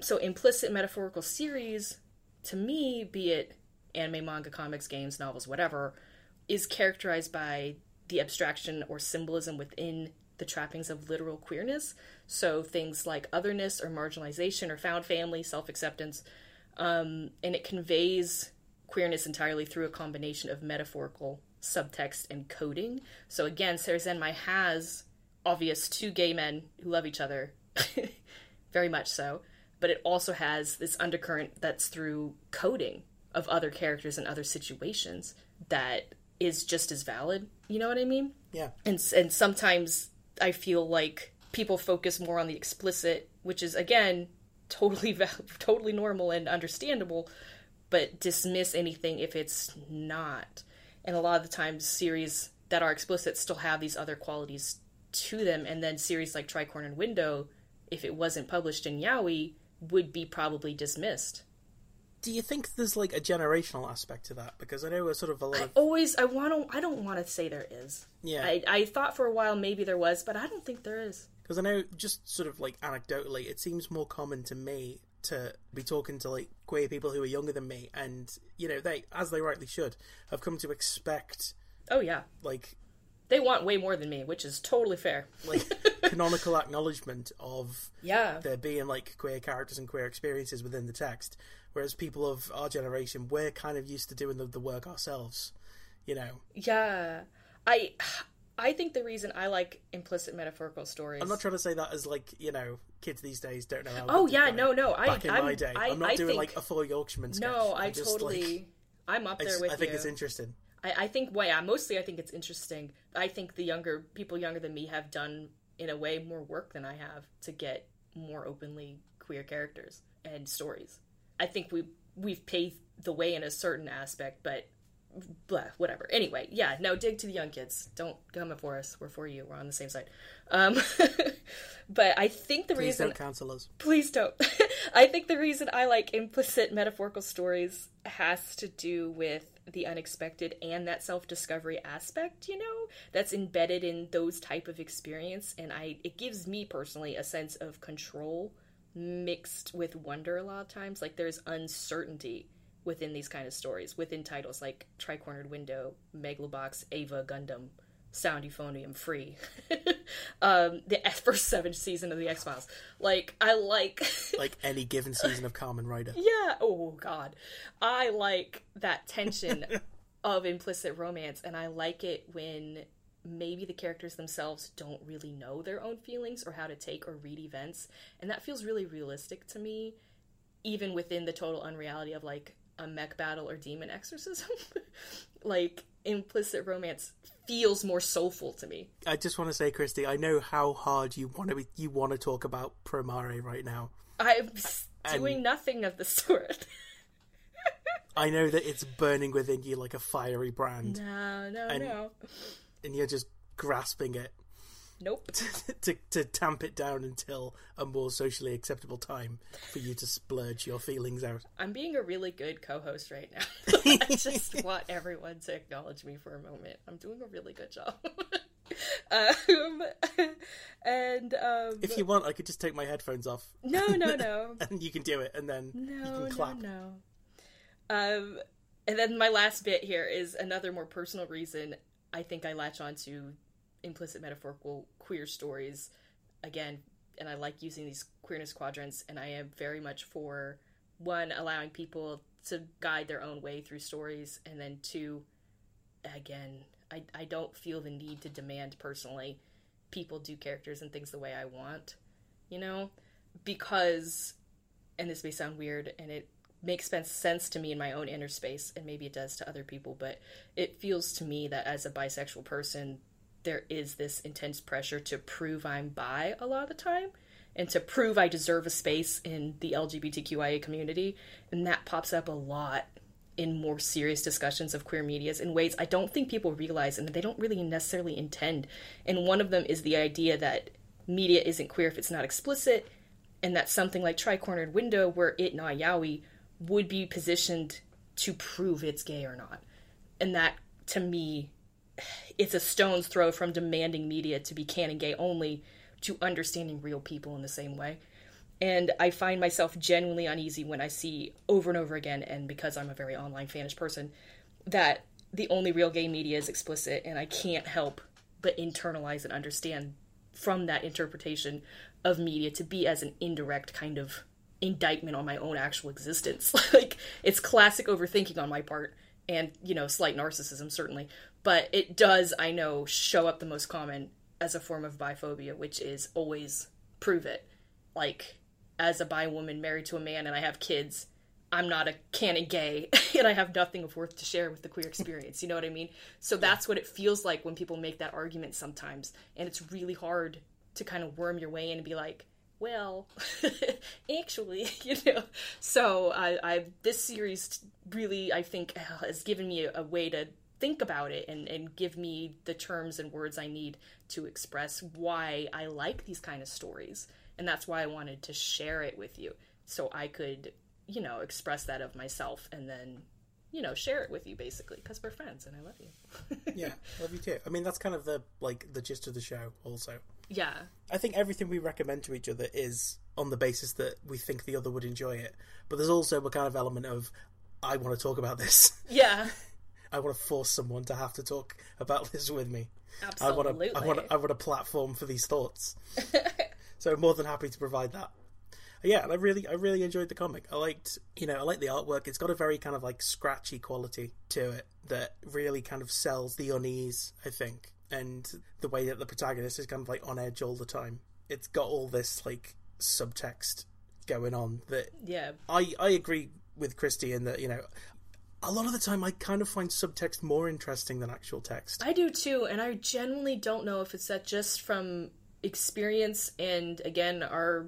So implicit metaphorical series to me, be it anime, manga, comics, games, novels, whatever, is characterized by the abstraction or symbolism within the trappings of literal queerness. So things like otherness or marginalization or found family, self acceptance. Um, and it conveys queerness entirely through a combination of metaphorical subtext and coding. So again, Sarazanmai has obvious two gay men who love each other, very much so, but it also has this undercurrent that's through coding of other characters and other situations that is just as valid. You know what I mean? Yeah. And and sometimes I feel like people focus more on the explicit, which is again totally totally normal and understandable, but dismiss anything if it's not. And a lot of the times, series that are explicit still have these other qualities to them, and then series like Tricorn Tricornered Window, if it wasn't published in Yaoi, would be probably dismissed. Do you think there's like a generational aspect to that? Because I know a sort of a lot I of always I want to I don't want to say there is. yeah. I I thought for a while maybe there was, but I don't think there is. Because I know, just sort of like anecdotally, it seems more common to me to be talking to like queer people who are younger than me, and you know, they, as they rightly should, have come to expect Oh yeah, like they want way more than me, which is totally fair. like canonical acknowledgement of Yeah, there being like queer characters and queer experiences within the text, whereas people of our generation, we're kind of used to doing the, the work ourselves, you know. yeah. I I think the reason I like implicit metaphorical stories. I'm not trying to say that as like you know kids these days don't know how. Oh yeah, no, no. I Back in I'm, my day, I, I'm not I doing think, like a four Yorkshireman sketch. No, I I'm just, totally. Like, I'm up I, there just- with I think you. it's interesting. I, I think, well, yeah, mostly I think it's interesting. I think the younger people younger than me have done, in a way, more work than I have to get more openly queer characters and stories. I think we we've paved the way in a certain aspect, but blah, whatever. Anyway, yeah, no, dig to the young kids. Don't come for us. We're for you. We're on the same side. Um, but I think the Please reason don't cancel us. please don't. I think the reason I like implicit metaphorical stories has to do with the unexpected and that self-discovery aspect, you know, that's embedded in those type of experience and I it gives me personally a sense of control mixed with wonder a lot of times. Like there's uncertainty within these kind of stories, within titles like Tricornered Window, Megalobox, Ava, Gundam, Sound Euphonium, Free, um, the first seven season of the X Files. Like I like, Like any given season of Kamen Rider. yeah. Oh God, I like that tension of implicit romance, and I like it when maybe the characters themselves don't really know their own feelings or how to take or read events, and that feels really realistic to me, even within the total unreality of like a mech battle or demon exorcism. like implicit romance feels more soulful to me. I just want to say, Kristie, I know how hard you want to be, you want to talk about Promare right now. I'm doing nothing of the sort. I know that it's burning within you like a fiery brand, no, no, And- no. and you're just grasping it Nope. to to tamp it down until a more socially acceptable time for you to splurge your feelings out. I'm being a really good co-host right now. I just want everyone to acknowledge me for a moment. I'm doing a really good job. um, and um, If you want, I could just take my headphones off, no, no, no, and you can do it, and then you no, can clap. no, no. Um, and then my last bit here is another more personal reason I think I latch on to implicit metaphorical queer stories again, and I like using these queerness quadrants, and I am very much for one allowing people to guide their own way through stories, and then two, again, I I don't feel the need to demand personally people do characters and things the way I want, you know, because, and this may sound weird, and it makes sense to me in my own inner space, and maybe it does to other people, but it feels to me that as a bisexual person, there is this intense pressure to prove I'm bi a lot of the time and to prove I deserve a space in the LGBTQIA community. And that pops up a lot in more serious discussions of queer medias in ways I don't think people realize and they don't really necessarily intend. And one of them is the idea that media isn't queer if it's not explicit, and that something like Tricornered Window, where it yaoi, would be positioned to prove it's gay or not. And that, to me, it's a stone's throw from demanding media to be canon gay only to understanding real people in the same way. And I find myself genuinely uneasy when I see over and over again, and because I'm a very online fanish person, that the only real gay media is explicit, and I can't help but internalize and understand from that interpretation of media to be as an indirect kind of indictment on my own actual existence. like it's classic overthinking on my part and, you know, slight narcissism certainly, but it does I know show up the most common as a form of biphobia, which is always prove it. Like as a bi woman married to a man and I have kids, I'm not a canon gay and I have nothing of worth to share with the queer experience. You know what I mean? So that's what it feels like when people make that argument sometimes. And it's really hard to kind of worm your way in and be like, well, actually, you know. So I, I this series really, I think, uh, has given me a, a way to think about it and, and give me the terms and words I need to express why I like these kind of stories. And that's why I wanted to share it with you so I could, you know, express that of myself and then, you know, share it with you basically because we're friends and I love you. yeah, love you too. I mean, that's kind of the like the gist of the show also. Yeah. I think everything we recommend to each other is on the basis that we think the other would enjoy it. But there's also a kind of element of I want to talk about this. Yeah. I want to force someone to have to talk about this with me. Absolutely. I want a, I want a, I want a platform for these thoughts. so I'm more than happy to provide that. Yeah, and I really I really enjoyed the comic. I liked you know I like the artwork. It's got a very kind of like scratchy quality to it that really kind of sells the unease. I think, and the way that the protagonist is kind of like on edge all the time. It's got all this like subtext going on that yeah. I I agree with Kristie in that you know a lot of the time I kind of find subtext more interesting than actual text. I do too, and I genuinely don't know if it's that just from experience and again our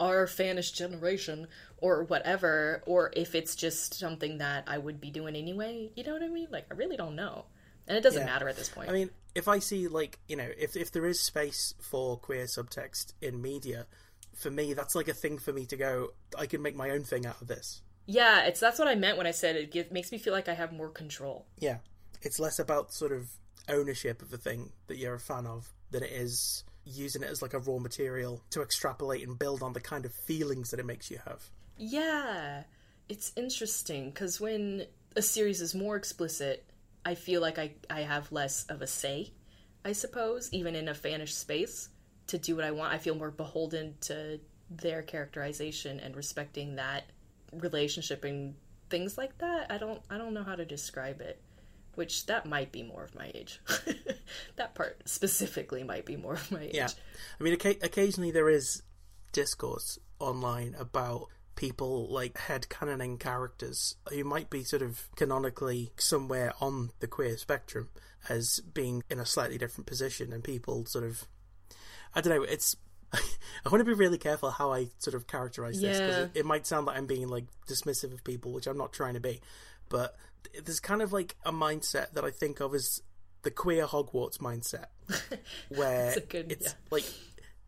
our fanish generation or whatever, or if it's just something that I would be doing anyway. You know what I mean? Like I really don't know. And it doesn't Yeah. matter at this point. I mean, if I see like you know, if if there is space for queer subtext in media, for me that's like a thing for me to go. I can make my own thing out of this. yeah, it's that's what I meant when I said it give, makes me feel like I have more control. Yeah, it's less about sort of ownership of the thing that you're a fan of than it is using it as like a raw material to extrapolate and build on the kind of feelings that it makes you have. Yeah, it's interesting because when a series is more explicit, I feel like I, I have less of a say, I suppose, even in a fanish space, to do what I want. I feel more beholden to their characterization and respecting that relationship and things like that. I don't I don't know how to describe it. Which that might be more of my age. that part specifically might be more of my age. Yeah, I mean, occa- occasionally there is discourse online about people like head canoning characters who might be sort of canonically somewhere on the queer spectrum as being in a slightly different position, and people sort of, I don't know, it's. I want to be really careful how I sort of characterize this because it, it might sound like I'm being like dismissive of people, which I'm not trying to be. But there's kind of like a mindset that I think of as the queer Hogwarts mindset, where good- it's yeah. like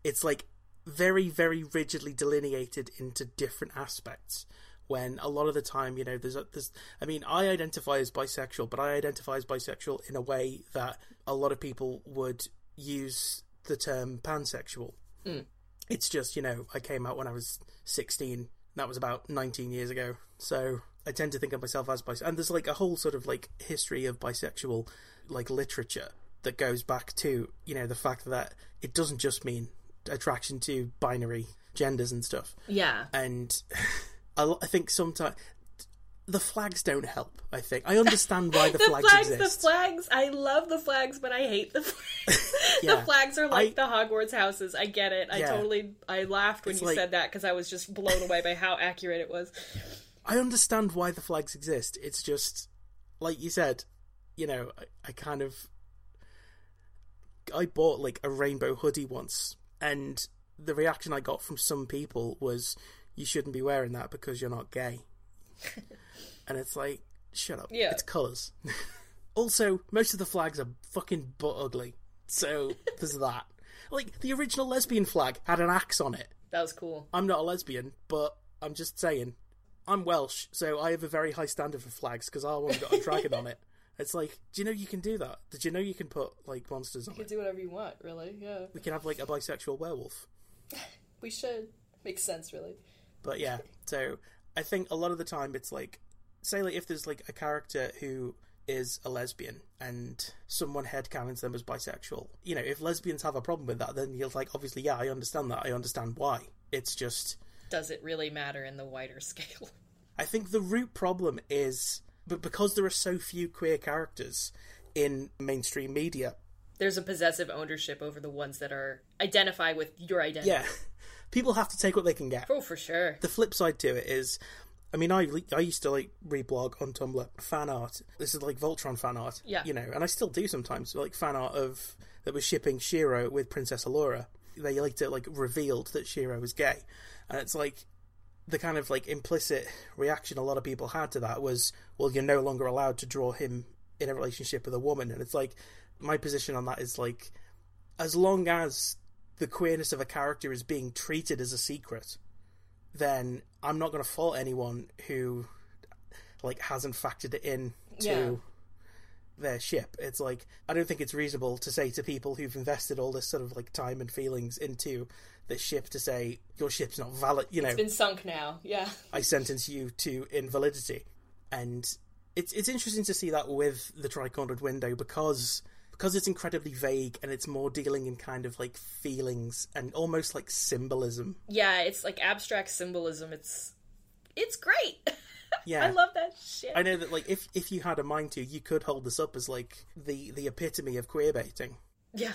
it's like very very rigidly delineated into different aspects when a lot of the time you know there's a, there's I mean I identify as bisexual but I identify as bisexual in a way that a lot of people would use the term pansexual. Hmm. It's just you know I came out when I was 16 that was about 19 years ago. So I tend to think of myself as bisexual and there's like a whole sort of like history of bisexual like literature that goes back to you know the fact that it doesn't just mean attraction to binary genders and stuff Yeah. and I think sometimes the flags don't help I think I understand why the, the flags, flags, exist the flags. I love the flags, but I hate the flags. Yeah. the flags are like I- the Hogwarts houses. I get it. I Yeah. totally. I laughed when It's you like- said that because I was just blown away by how accurate it was. I understand why the flags exist. It's just, like you said, you know, I, I kind of. I bought like a rainbow hoodie once, and the reaction I got from some people was, "You shouldn't be wearing that because you're not gay." and it's like, shut up. Yeah. It's colours. also, most of the flags are fucking butt ugly. So there's that. Like the original lesbian flag had an axe on it. That was cool. I'm not a lesbian, but I'm just saying, I'm Welsh, so I have a very high standard for flags because our one got a dragon on it. It's like, do you know you can do that? Did you know you can put like monsters on You it? can do whatever you want, really. Yeah, We can have like a bisexual werewolf. we should. Makes sense, really. But yeah, so I think a lot of the time it's like, say, like if there's like a character who is a lesbian and someone headcanons them as bisexual, you know, if lesbians have a problem with that, then you're like, obviously, yeah, I understand that. I understand why. It's just. Does it really matter in the wider scale? I think the root problem is, but because there are so few queer characters in mainstream media, there's a possessive ownership over the ones that are identify with your identity. Yeah. People have to take what they can get. Oh, for sure. The flip side to it is I mean, I I used to like reblog on Tumblr fan art. This is like Voltron fan art, yeah. You know, and I still do sometimes like fan art of that was shipping Shiro with Princess Allura. They later like revealed that Shiro was gay, and it's like the kind of like implicit reaction a lot of people had to that was, well, you're no longer allowed to draw him in a relationship with a woman, and it's like my position on that is like, as long as the queerness of a character is being treated as a secret, then I'm not going to fault anyone who like hasn't factored it in to Yeah. Their ship. It's like I don't think it's reasonable to say to people who've invested all this sort of like time and feelings into the ship to say your ship's not valid. You know, It's been sunk now. Yeah. I sentence you to invalidity. And it's it's interesting to see that with the tricornered window because because it's incredibly vague and it's more dealing in kind of like feelings and almost like symbolism. Yeah, it's like abstract symbolism. It's it's great. Yeah. I love that shit. I know that like if if you had a mind to, you could hold this up as like the the epitome of queer baiting. Yeah,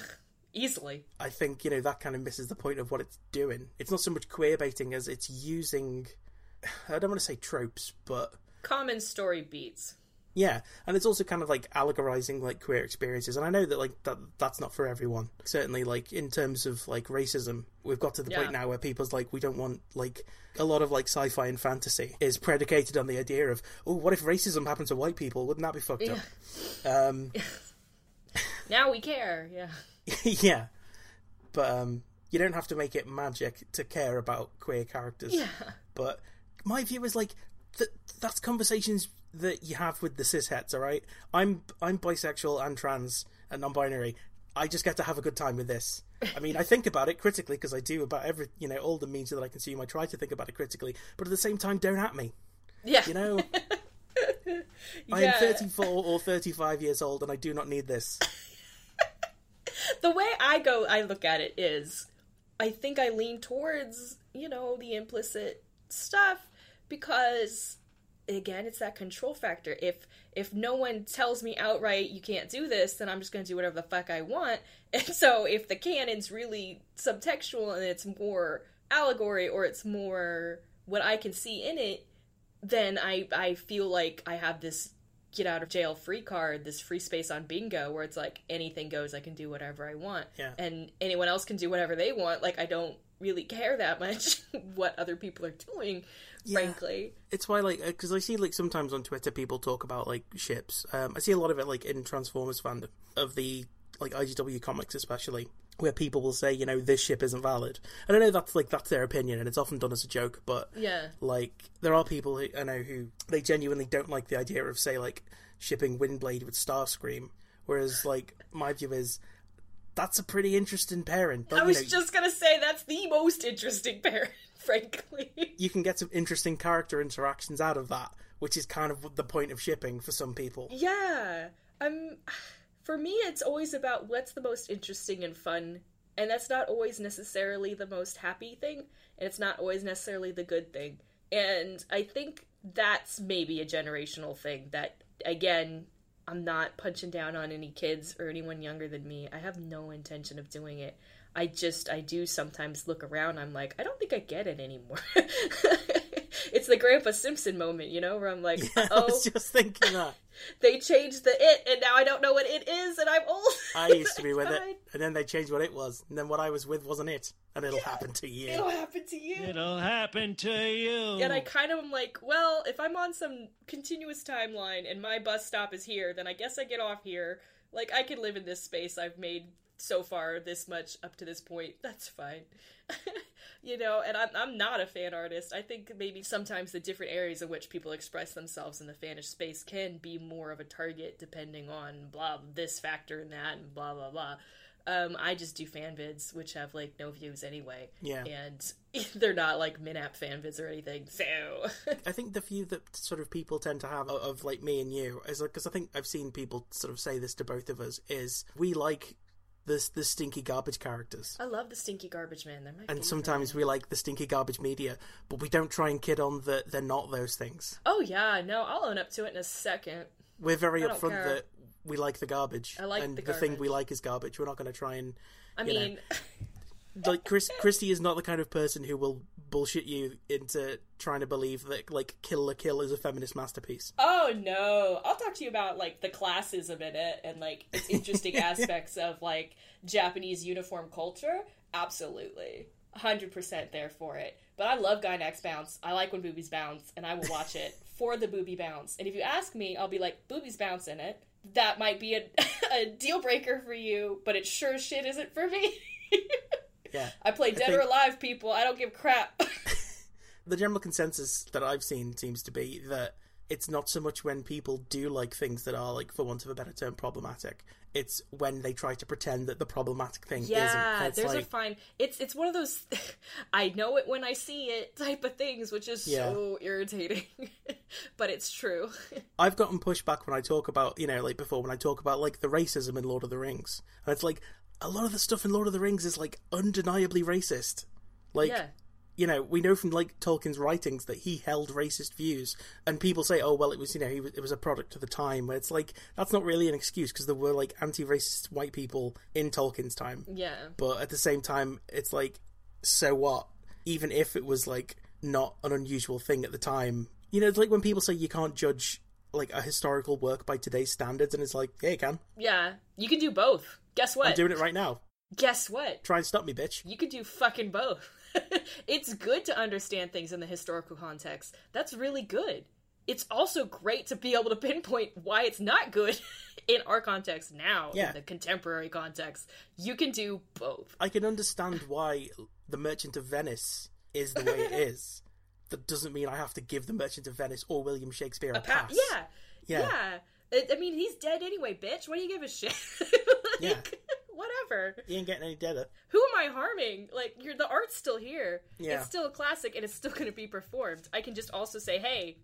easily. I think, you know, that kind of misses the point of what it's doing. It's not so much queer baiting as it's using I don't want to say tropes, but Common story beats. Yeah, and it's also kind of like allegorizing like queer experiences, and I know that like that that's not for everyone. Certainly, like in terms of like racism, we've got to the point now where people's like we don't want like a lot of like sci-fi and fantasy is predicated on the idea of oh, what if racism happened to white people? Wouldn't that be fucked up? Um, Now we care. Yeah. yeah, but um, you don't have to make it magic to care about queer characters. Yeah. But my view is like th- that's conversations that you have with the cisheads. All right, I'm I'm bisexual and trans and non-binary. I just get to have a good time with this. I mean, I think about it critically because I do about every you know all the media that I consume. I try to think about it critically, but at the same time, don't at me. Yeah. You know, I am 34 or 35 years old, and I do not need this. the way I go, I look at it is, I think I lean towards you know the implicit stuff because again it's that control factor. If if no one tells me outright you can't do this then i'm just going to do whatever the fuck i want. And so if the canon's really subtextual and it's more allegory or it's more what i can see in it then i i feel like i have this get out of jail free card this free space on bingo where it's like anything goes i can do whatever i want. Yeah. and anyone else can do whatever they want. Like i don't really care that much what other people are doing frankly it's why like because I see like sometimes on Twitter people talk about like ships. Um, I see a lot of it like in Transformers fandom of the like IDW comics especially, where people will say you know this ship isn't valid. And I know that's like that's their opinion and it's often done as a joke, but yeah like there are people who I know who they genuinely don't like the idea of say like shipping Windblade with Starscream, whereas like my view is. That's a pretty interesting pairing. But, i was know, just gonna say that's the most interesting pair frankly you can get some interesting character interactions out of that, which is kind of the point of shipping for some people. Yeah. Um for me it's always about what's the most interesting and fun. And that's not always necessarily the most happy thing, and it's not always necessarily the good thing. And I think that's maybe a generational thing that again, I'm not punching down on any kids or anyone younger than me. I have no intention of doing it. I just I do sometimes look around. I'm like, I don't think I get it anymore. it's the Grandpa Simpson moment, you know, where I'm like, I oh, was just thinking that. they changed the it, and now I don't know what it is, and I'm old. I used to be with fine. it, and then they changed what it was, and then what I was with wasn't it, and it'll happen to you. It'll happen to you. It'll happen to you. And I kind of am like, well, if I'm on some continuous timeline and my bus stop is here, then I guess I get off here. Like, I can live in this space I've made so far this much up to this point. That's fine. you know, and I'm, I'm not a fan artist. I think maybe sometimes the different areas in which people express themselves in the fanish space can be more of a target depending on blah, this factor and that, and blah, blah, blah. Um, I just do fan vids, which have like no views anyway. Yeah. And they're not like Minap fan vids or anything. So I think the view that sort of people tend to have of, of like me and you is because I think I've seen people sort of say this to both of us is we like the the stinky garbage characters. I love the stinky garbage man. They're my And sometimes we like the stinky garbage media, but we don't try and kid on that they're not those things. Oh yeah, no, I'll own up to it in a second. We're very I upfront that we like the garbage. I like and the thing we like is garbage. We're not going to try and I You know. mean, like Chris Kristie is not the kind of person who will bullshit you into trying to believe that like Kill la Kill is a feminist masterpiece. oh no, I'll talk to you about like the classism in it and like its interesting aspects of like Japanese uniform culture. Absolutely, hundred percent there for it. But I love Gainax bounce. I like when boobies bounce, and I will watch it for the booby bounce. And if you ask me, I'll be like, boobies bounce in it. That might be a, a deal breaker for you, but it sure as shit isn't for me. Yeah. I play Dead or think- Alive, people. I don't give crap. The general consensus that I've seen seems to be that it's not so much when people do like things that are like for want of a better term problematic. It's when they try to pretend that the problematic thing isn't. Yeah, it's there's a fine. It's it's one of those I know it when I see it type of things, which is Yeah. so irritating, but it's true. I've gotten pushback when I talk about, you know, like before when I talk about like the racism in Lord of the Rings. And it's like a lot of the stuff in Lord of the Rings is like undeniably racist. Like yeah, you know, we know from like Tolkien's writings that he held racist views, and people say, "Oh, well, it was you know, he was, it was a product of the time." Where it's like that's not really an excuse because there were like anti-racist white people in Tolkien's time, yeah, but at the same time, it's like, so what? Even if it was like not an unusual thing at the time, you know, it's like when people say you can't judge like a historical work by today's standards, and it's like, yeah, you can. yeah. You can do both. Guess what? I'm doing it right now. Guess what? Try and stop me, bitch. You could do fucking both. it's good to understand things in the historical context. That's really good. It's also great to be able to pinpoint why it's not good in our context now, Yeah. in the contemporary context. You can do both. I can understand why the Merchant of Venice is the way it is. That doesn't mean I have to give the Merchant of Venice or William Shakespeare a, Pa- pass. yeah, Yeah. yeah. I- I mean, he's dead anyway, bitch. What do you give a shit? Yeah. whatever. He ain't getting any deader. Who am I harming? Like, you're the art's still here. Yeah. It's still a classic, and it's still going to be performed. I can just also say, hey,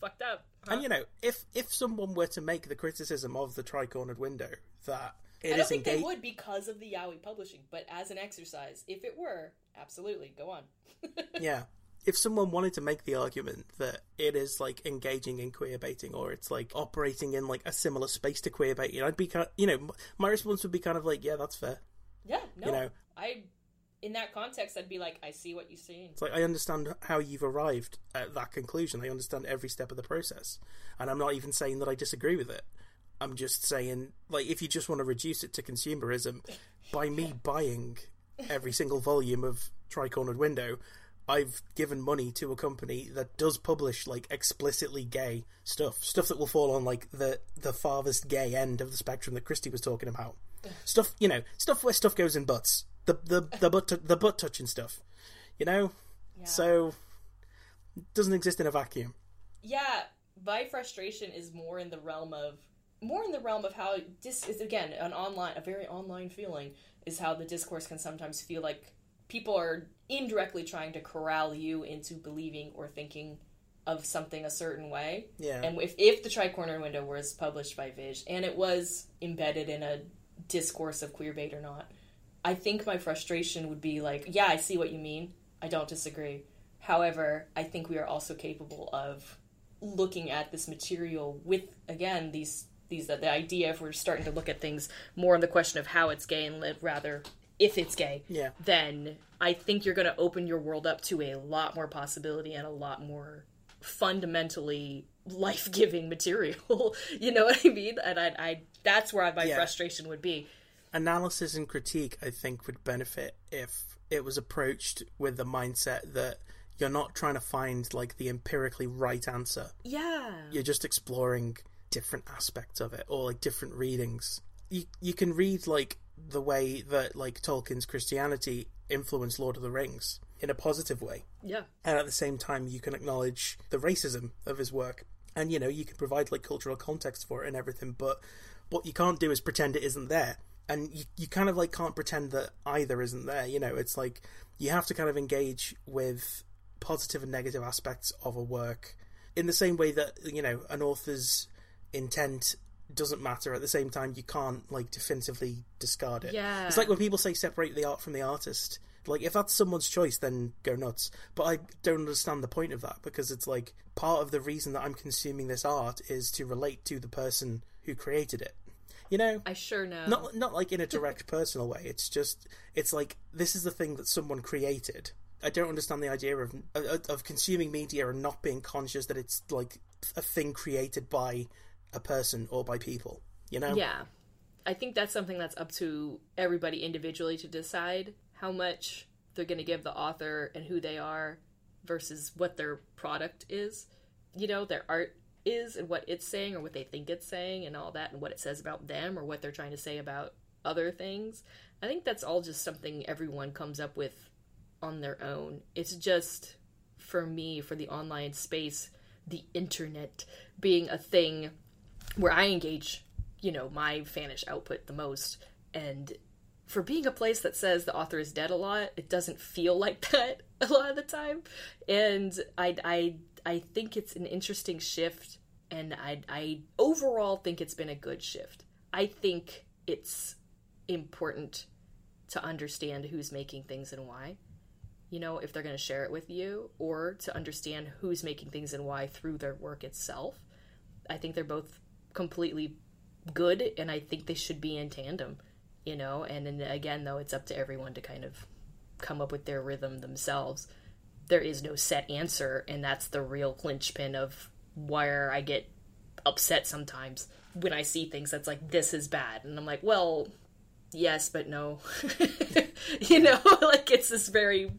fucked up. huh? And you know, if if someone were to make the criticism of the tri-cornered window that it I don't think they would because of the yaoi publishing, but as an exercise, if it were, absolutely, go on. yeah. If someone wanted to make the argument that it is like engaging in queer baiting or it's like operating in like a similar space to queer baiting, I'd be kind you know, my response would be kind of like, yeah, that's fair. Yeah, no. You know. I, in that context, I'd be like, I see what you're saying. It's like I understand how you've arrived at that conclusion. I understand every step of the process, and I'm not even saying that I disagree with it. I'm just saying, like, if you just want to reduce it to consumerism, by me buying every single volume of Tri-Cornered Window, I've given money to a company that does publish like explicitly gay stuff, stuff that will fall on like the the farthest gay end of the spectrum that Kristie was talking about. Stuff, you know, stuff where stuff goes in butts, the the the butt the butt touching stuff, you know. So it doesn't exist in a vacuum. Yeah, my frustration is more in the realm of more in the realm of how this is again an online a very online feeling is how the discourse can sometimes feel like people are indirectly trying to corral you into believing or thinking of something a certain way. Yeah. And if if the Tricorner window was published by Viz and it was embedded in a discourse of queer bait or not, I think my frustration would be like, yeah, I see what you mean. I don't disagree. However, I think we are also capable of looking at this material with again these these the idea if we're starting to look at things more on the question of how it's gay and live rather if it's gay Yeah. then i think you're going to open your world up to a lot more possibility and a lot more fundamentally life-giving material you know what i mean and i, I that's where my Yeah. frustration would be Analysis and critique, I think, would benefit if it was approached with the mindset that you're not trying to find like the empirically right answer. yeah You're just exploring different aspects of it or like different readings. You you can read like the way that like Tolkien's Christianity influenced Lord of the Rings in a positive way. yeah and at the same time you can acknowledge the racism of his work and you know you can provide like cultural context for it and everything but what you can't do is pretend it isn't there and you you kind of like can't pretend that either isn't there. You know, it's like you have to kind of engage with positive and negative aspects of a work in the same way that you know an author's intent doesn't matter at the same time you can't like definitively discard it Yeah. it's like when people say separate the art from the artist like if that's someone's choice then go nuts but i don't understand the point of that because it's like part of the reason that i'm consuming this art is to relate to the person who created it you know I sure know. not not like in a direct personal way. It's just it's like this is the thing that someone created. I don't understand the idea of of, of consuming media and not being conscious that it's like a thing created by a person or by people. You know? Yeah. I think that's something that's up to everybody individually to decide how much they're going to give the author and who they are versus what their product is. You know, their art is and what it's saying or what they think it's saying and all that and what it says about them or what they're trying to say about other things. I think that's all just something everyone comes up with on their own. It's just for me, for the online space, the internet being a thing where I engage, you know, my fanish output the most. And for being a place that says the author is dead a lot, it doesn't feel like that a lot of the time. And I, I, I think it's an interesting shift, and I, I overall think it's been a good shift. I think it's important to understand who's making things and why you know, if they're going to share it with you, or to understand who's making things and why through their work itself. I think they're both completely good, and I think they should be in tandem, you know. And then again, though, it's up to everyone to kind of come up with their rhythm themselves. There is no set answer, and that's the real linchpin of where I get upset sometimes when I see things that's like, this is bad. And I'm like, well, yes, but no. you know, like it's this very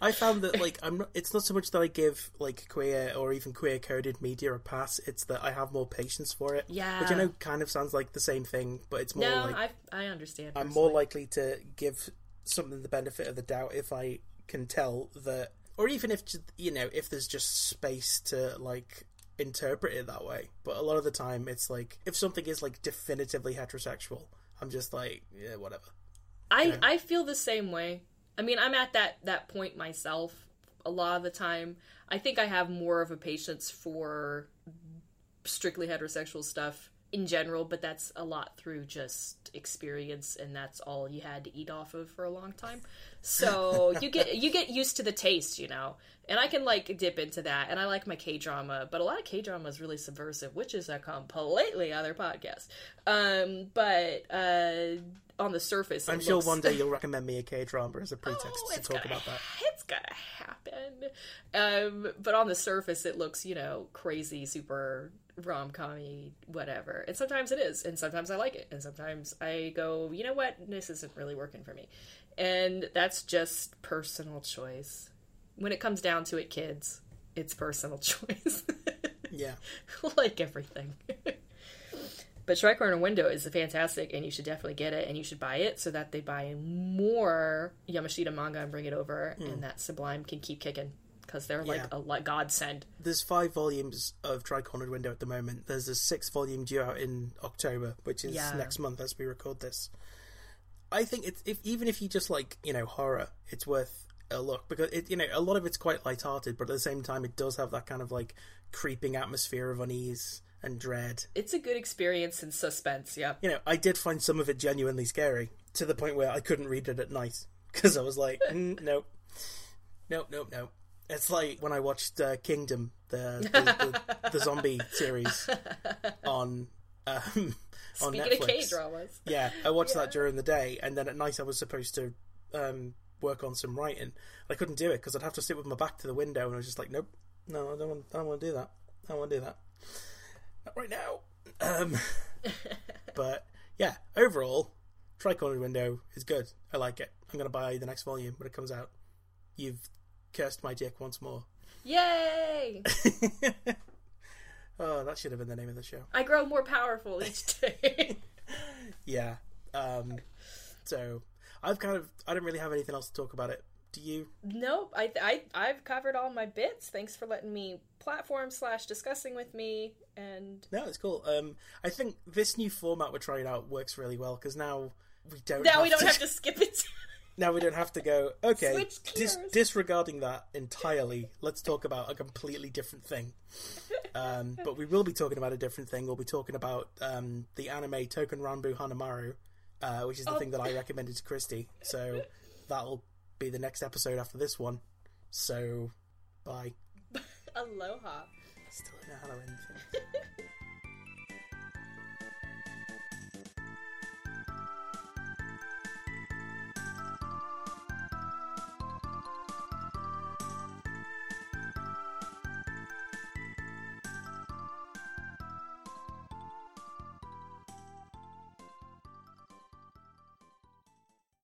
I found that like I'm not, it's not so much that I give like queer or even queer coded media a pass. It's that I have more patience for it. Yeah. Which I know kind of sounds like the same thing, but it's more no, like I I understand. I'm personally. more likely to give something the benefit of the doubt if I can tell that, or even if you know if there's just space to like interpret it that way. But a lot of the time, it's like if something is like definitively heterosexual, I'm just like yeah, whatever. I I feel the same way. I mean, I'm at that that point myself a lot of the time. I think I have more of a patience for strictly heterosexual stuff in general, but that's a lot through just experience and that's all you had to eat off of for a long time. So, you get you get used to the taste, you know. And I can like dip into that and I like my K-drama, but a lot of K-drama is really subversive, which is a completely other podcast. Um, but uh on the surface, I'm sure looks- one day you'll recommend me a K drama as a pretext Oh, to talk gonna, about that. It's gonna happen. Um, but on the surface, it looks, you know, crazy, super rom commy, whatever. And sometimes it is, and sometimes I like it, and sometimes I go, you know what, this isn't really working for me. And that's just personal choice. When it comes down to it, kids, it's personal choice. Yeah. like everything. But Tricorner Window is fantastic, and you should definitely get it, and you should buy it so that they buy more Yamashita manga and bring it over, and mm. that Sublime can keep kicking because they're like Yeah. a like godsend. There's five volumes of Tricornered Window at the moment. There's a sixth volume due out in October, which is Yeah. next month as we record this. I think it's if even if you just like you know horror, it's worth a look because it you know a lot of it's quite light-hearted, but at the same time it does have that kind of like creeping atmosphere of unease and dread. It's a good experience in suspense. yeah. You know, I did find some of it genuinely scary to the point where I couldn't read it at night because I was like, mm, nope, nope, nope, nope. It's like when I watched uh, Kingdom, the the, the the zombie series on um, on Speaking Netflix. of K dramas, Yeah, I watched that during the day, and then at night I was supposed to um, work on some writing. I couldn't do it because I'd have to sit with my back to the window, and I was just like, nope, no, I don't want, I don't want to do that. I don't want to do that. Not right now. Um, but yeah, overall, Tricornered Window is good. I like it. I'm going to buy the next volume when it comes out. You've cursed my dick once more. yay! oh, that should have been the name of the show. I grow more powerful each day. Yeah. Um, so I've kind of I don't really have anything else to talk about it. Do you? Nope, I, I I've covered all my bits. Thanks for letting me platform slash discussing with me. And No, it's cool. Um, I think this new format we're trying out works really well because now we don't. Now have we don't to, have to skip it. Now we don't have to go. Okay, dis- disregarding that entirely. Let's talk about a completely different thing. Um, but we will be talking about a different thing. We'll be talking about um, the anime Token Ranbu Hanamaru, uh, which is the Oh. thing that I recommended to Kristie. So that'll be the next episode after this one. So, bye. Aloha. Still in a Halloween thing.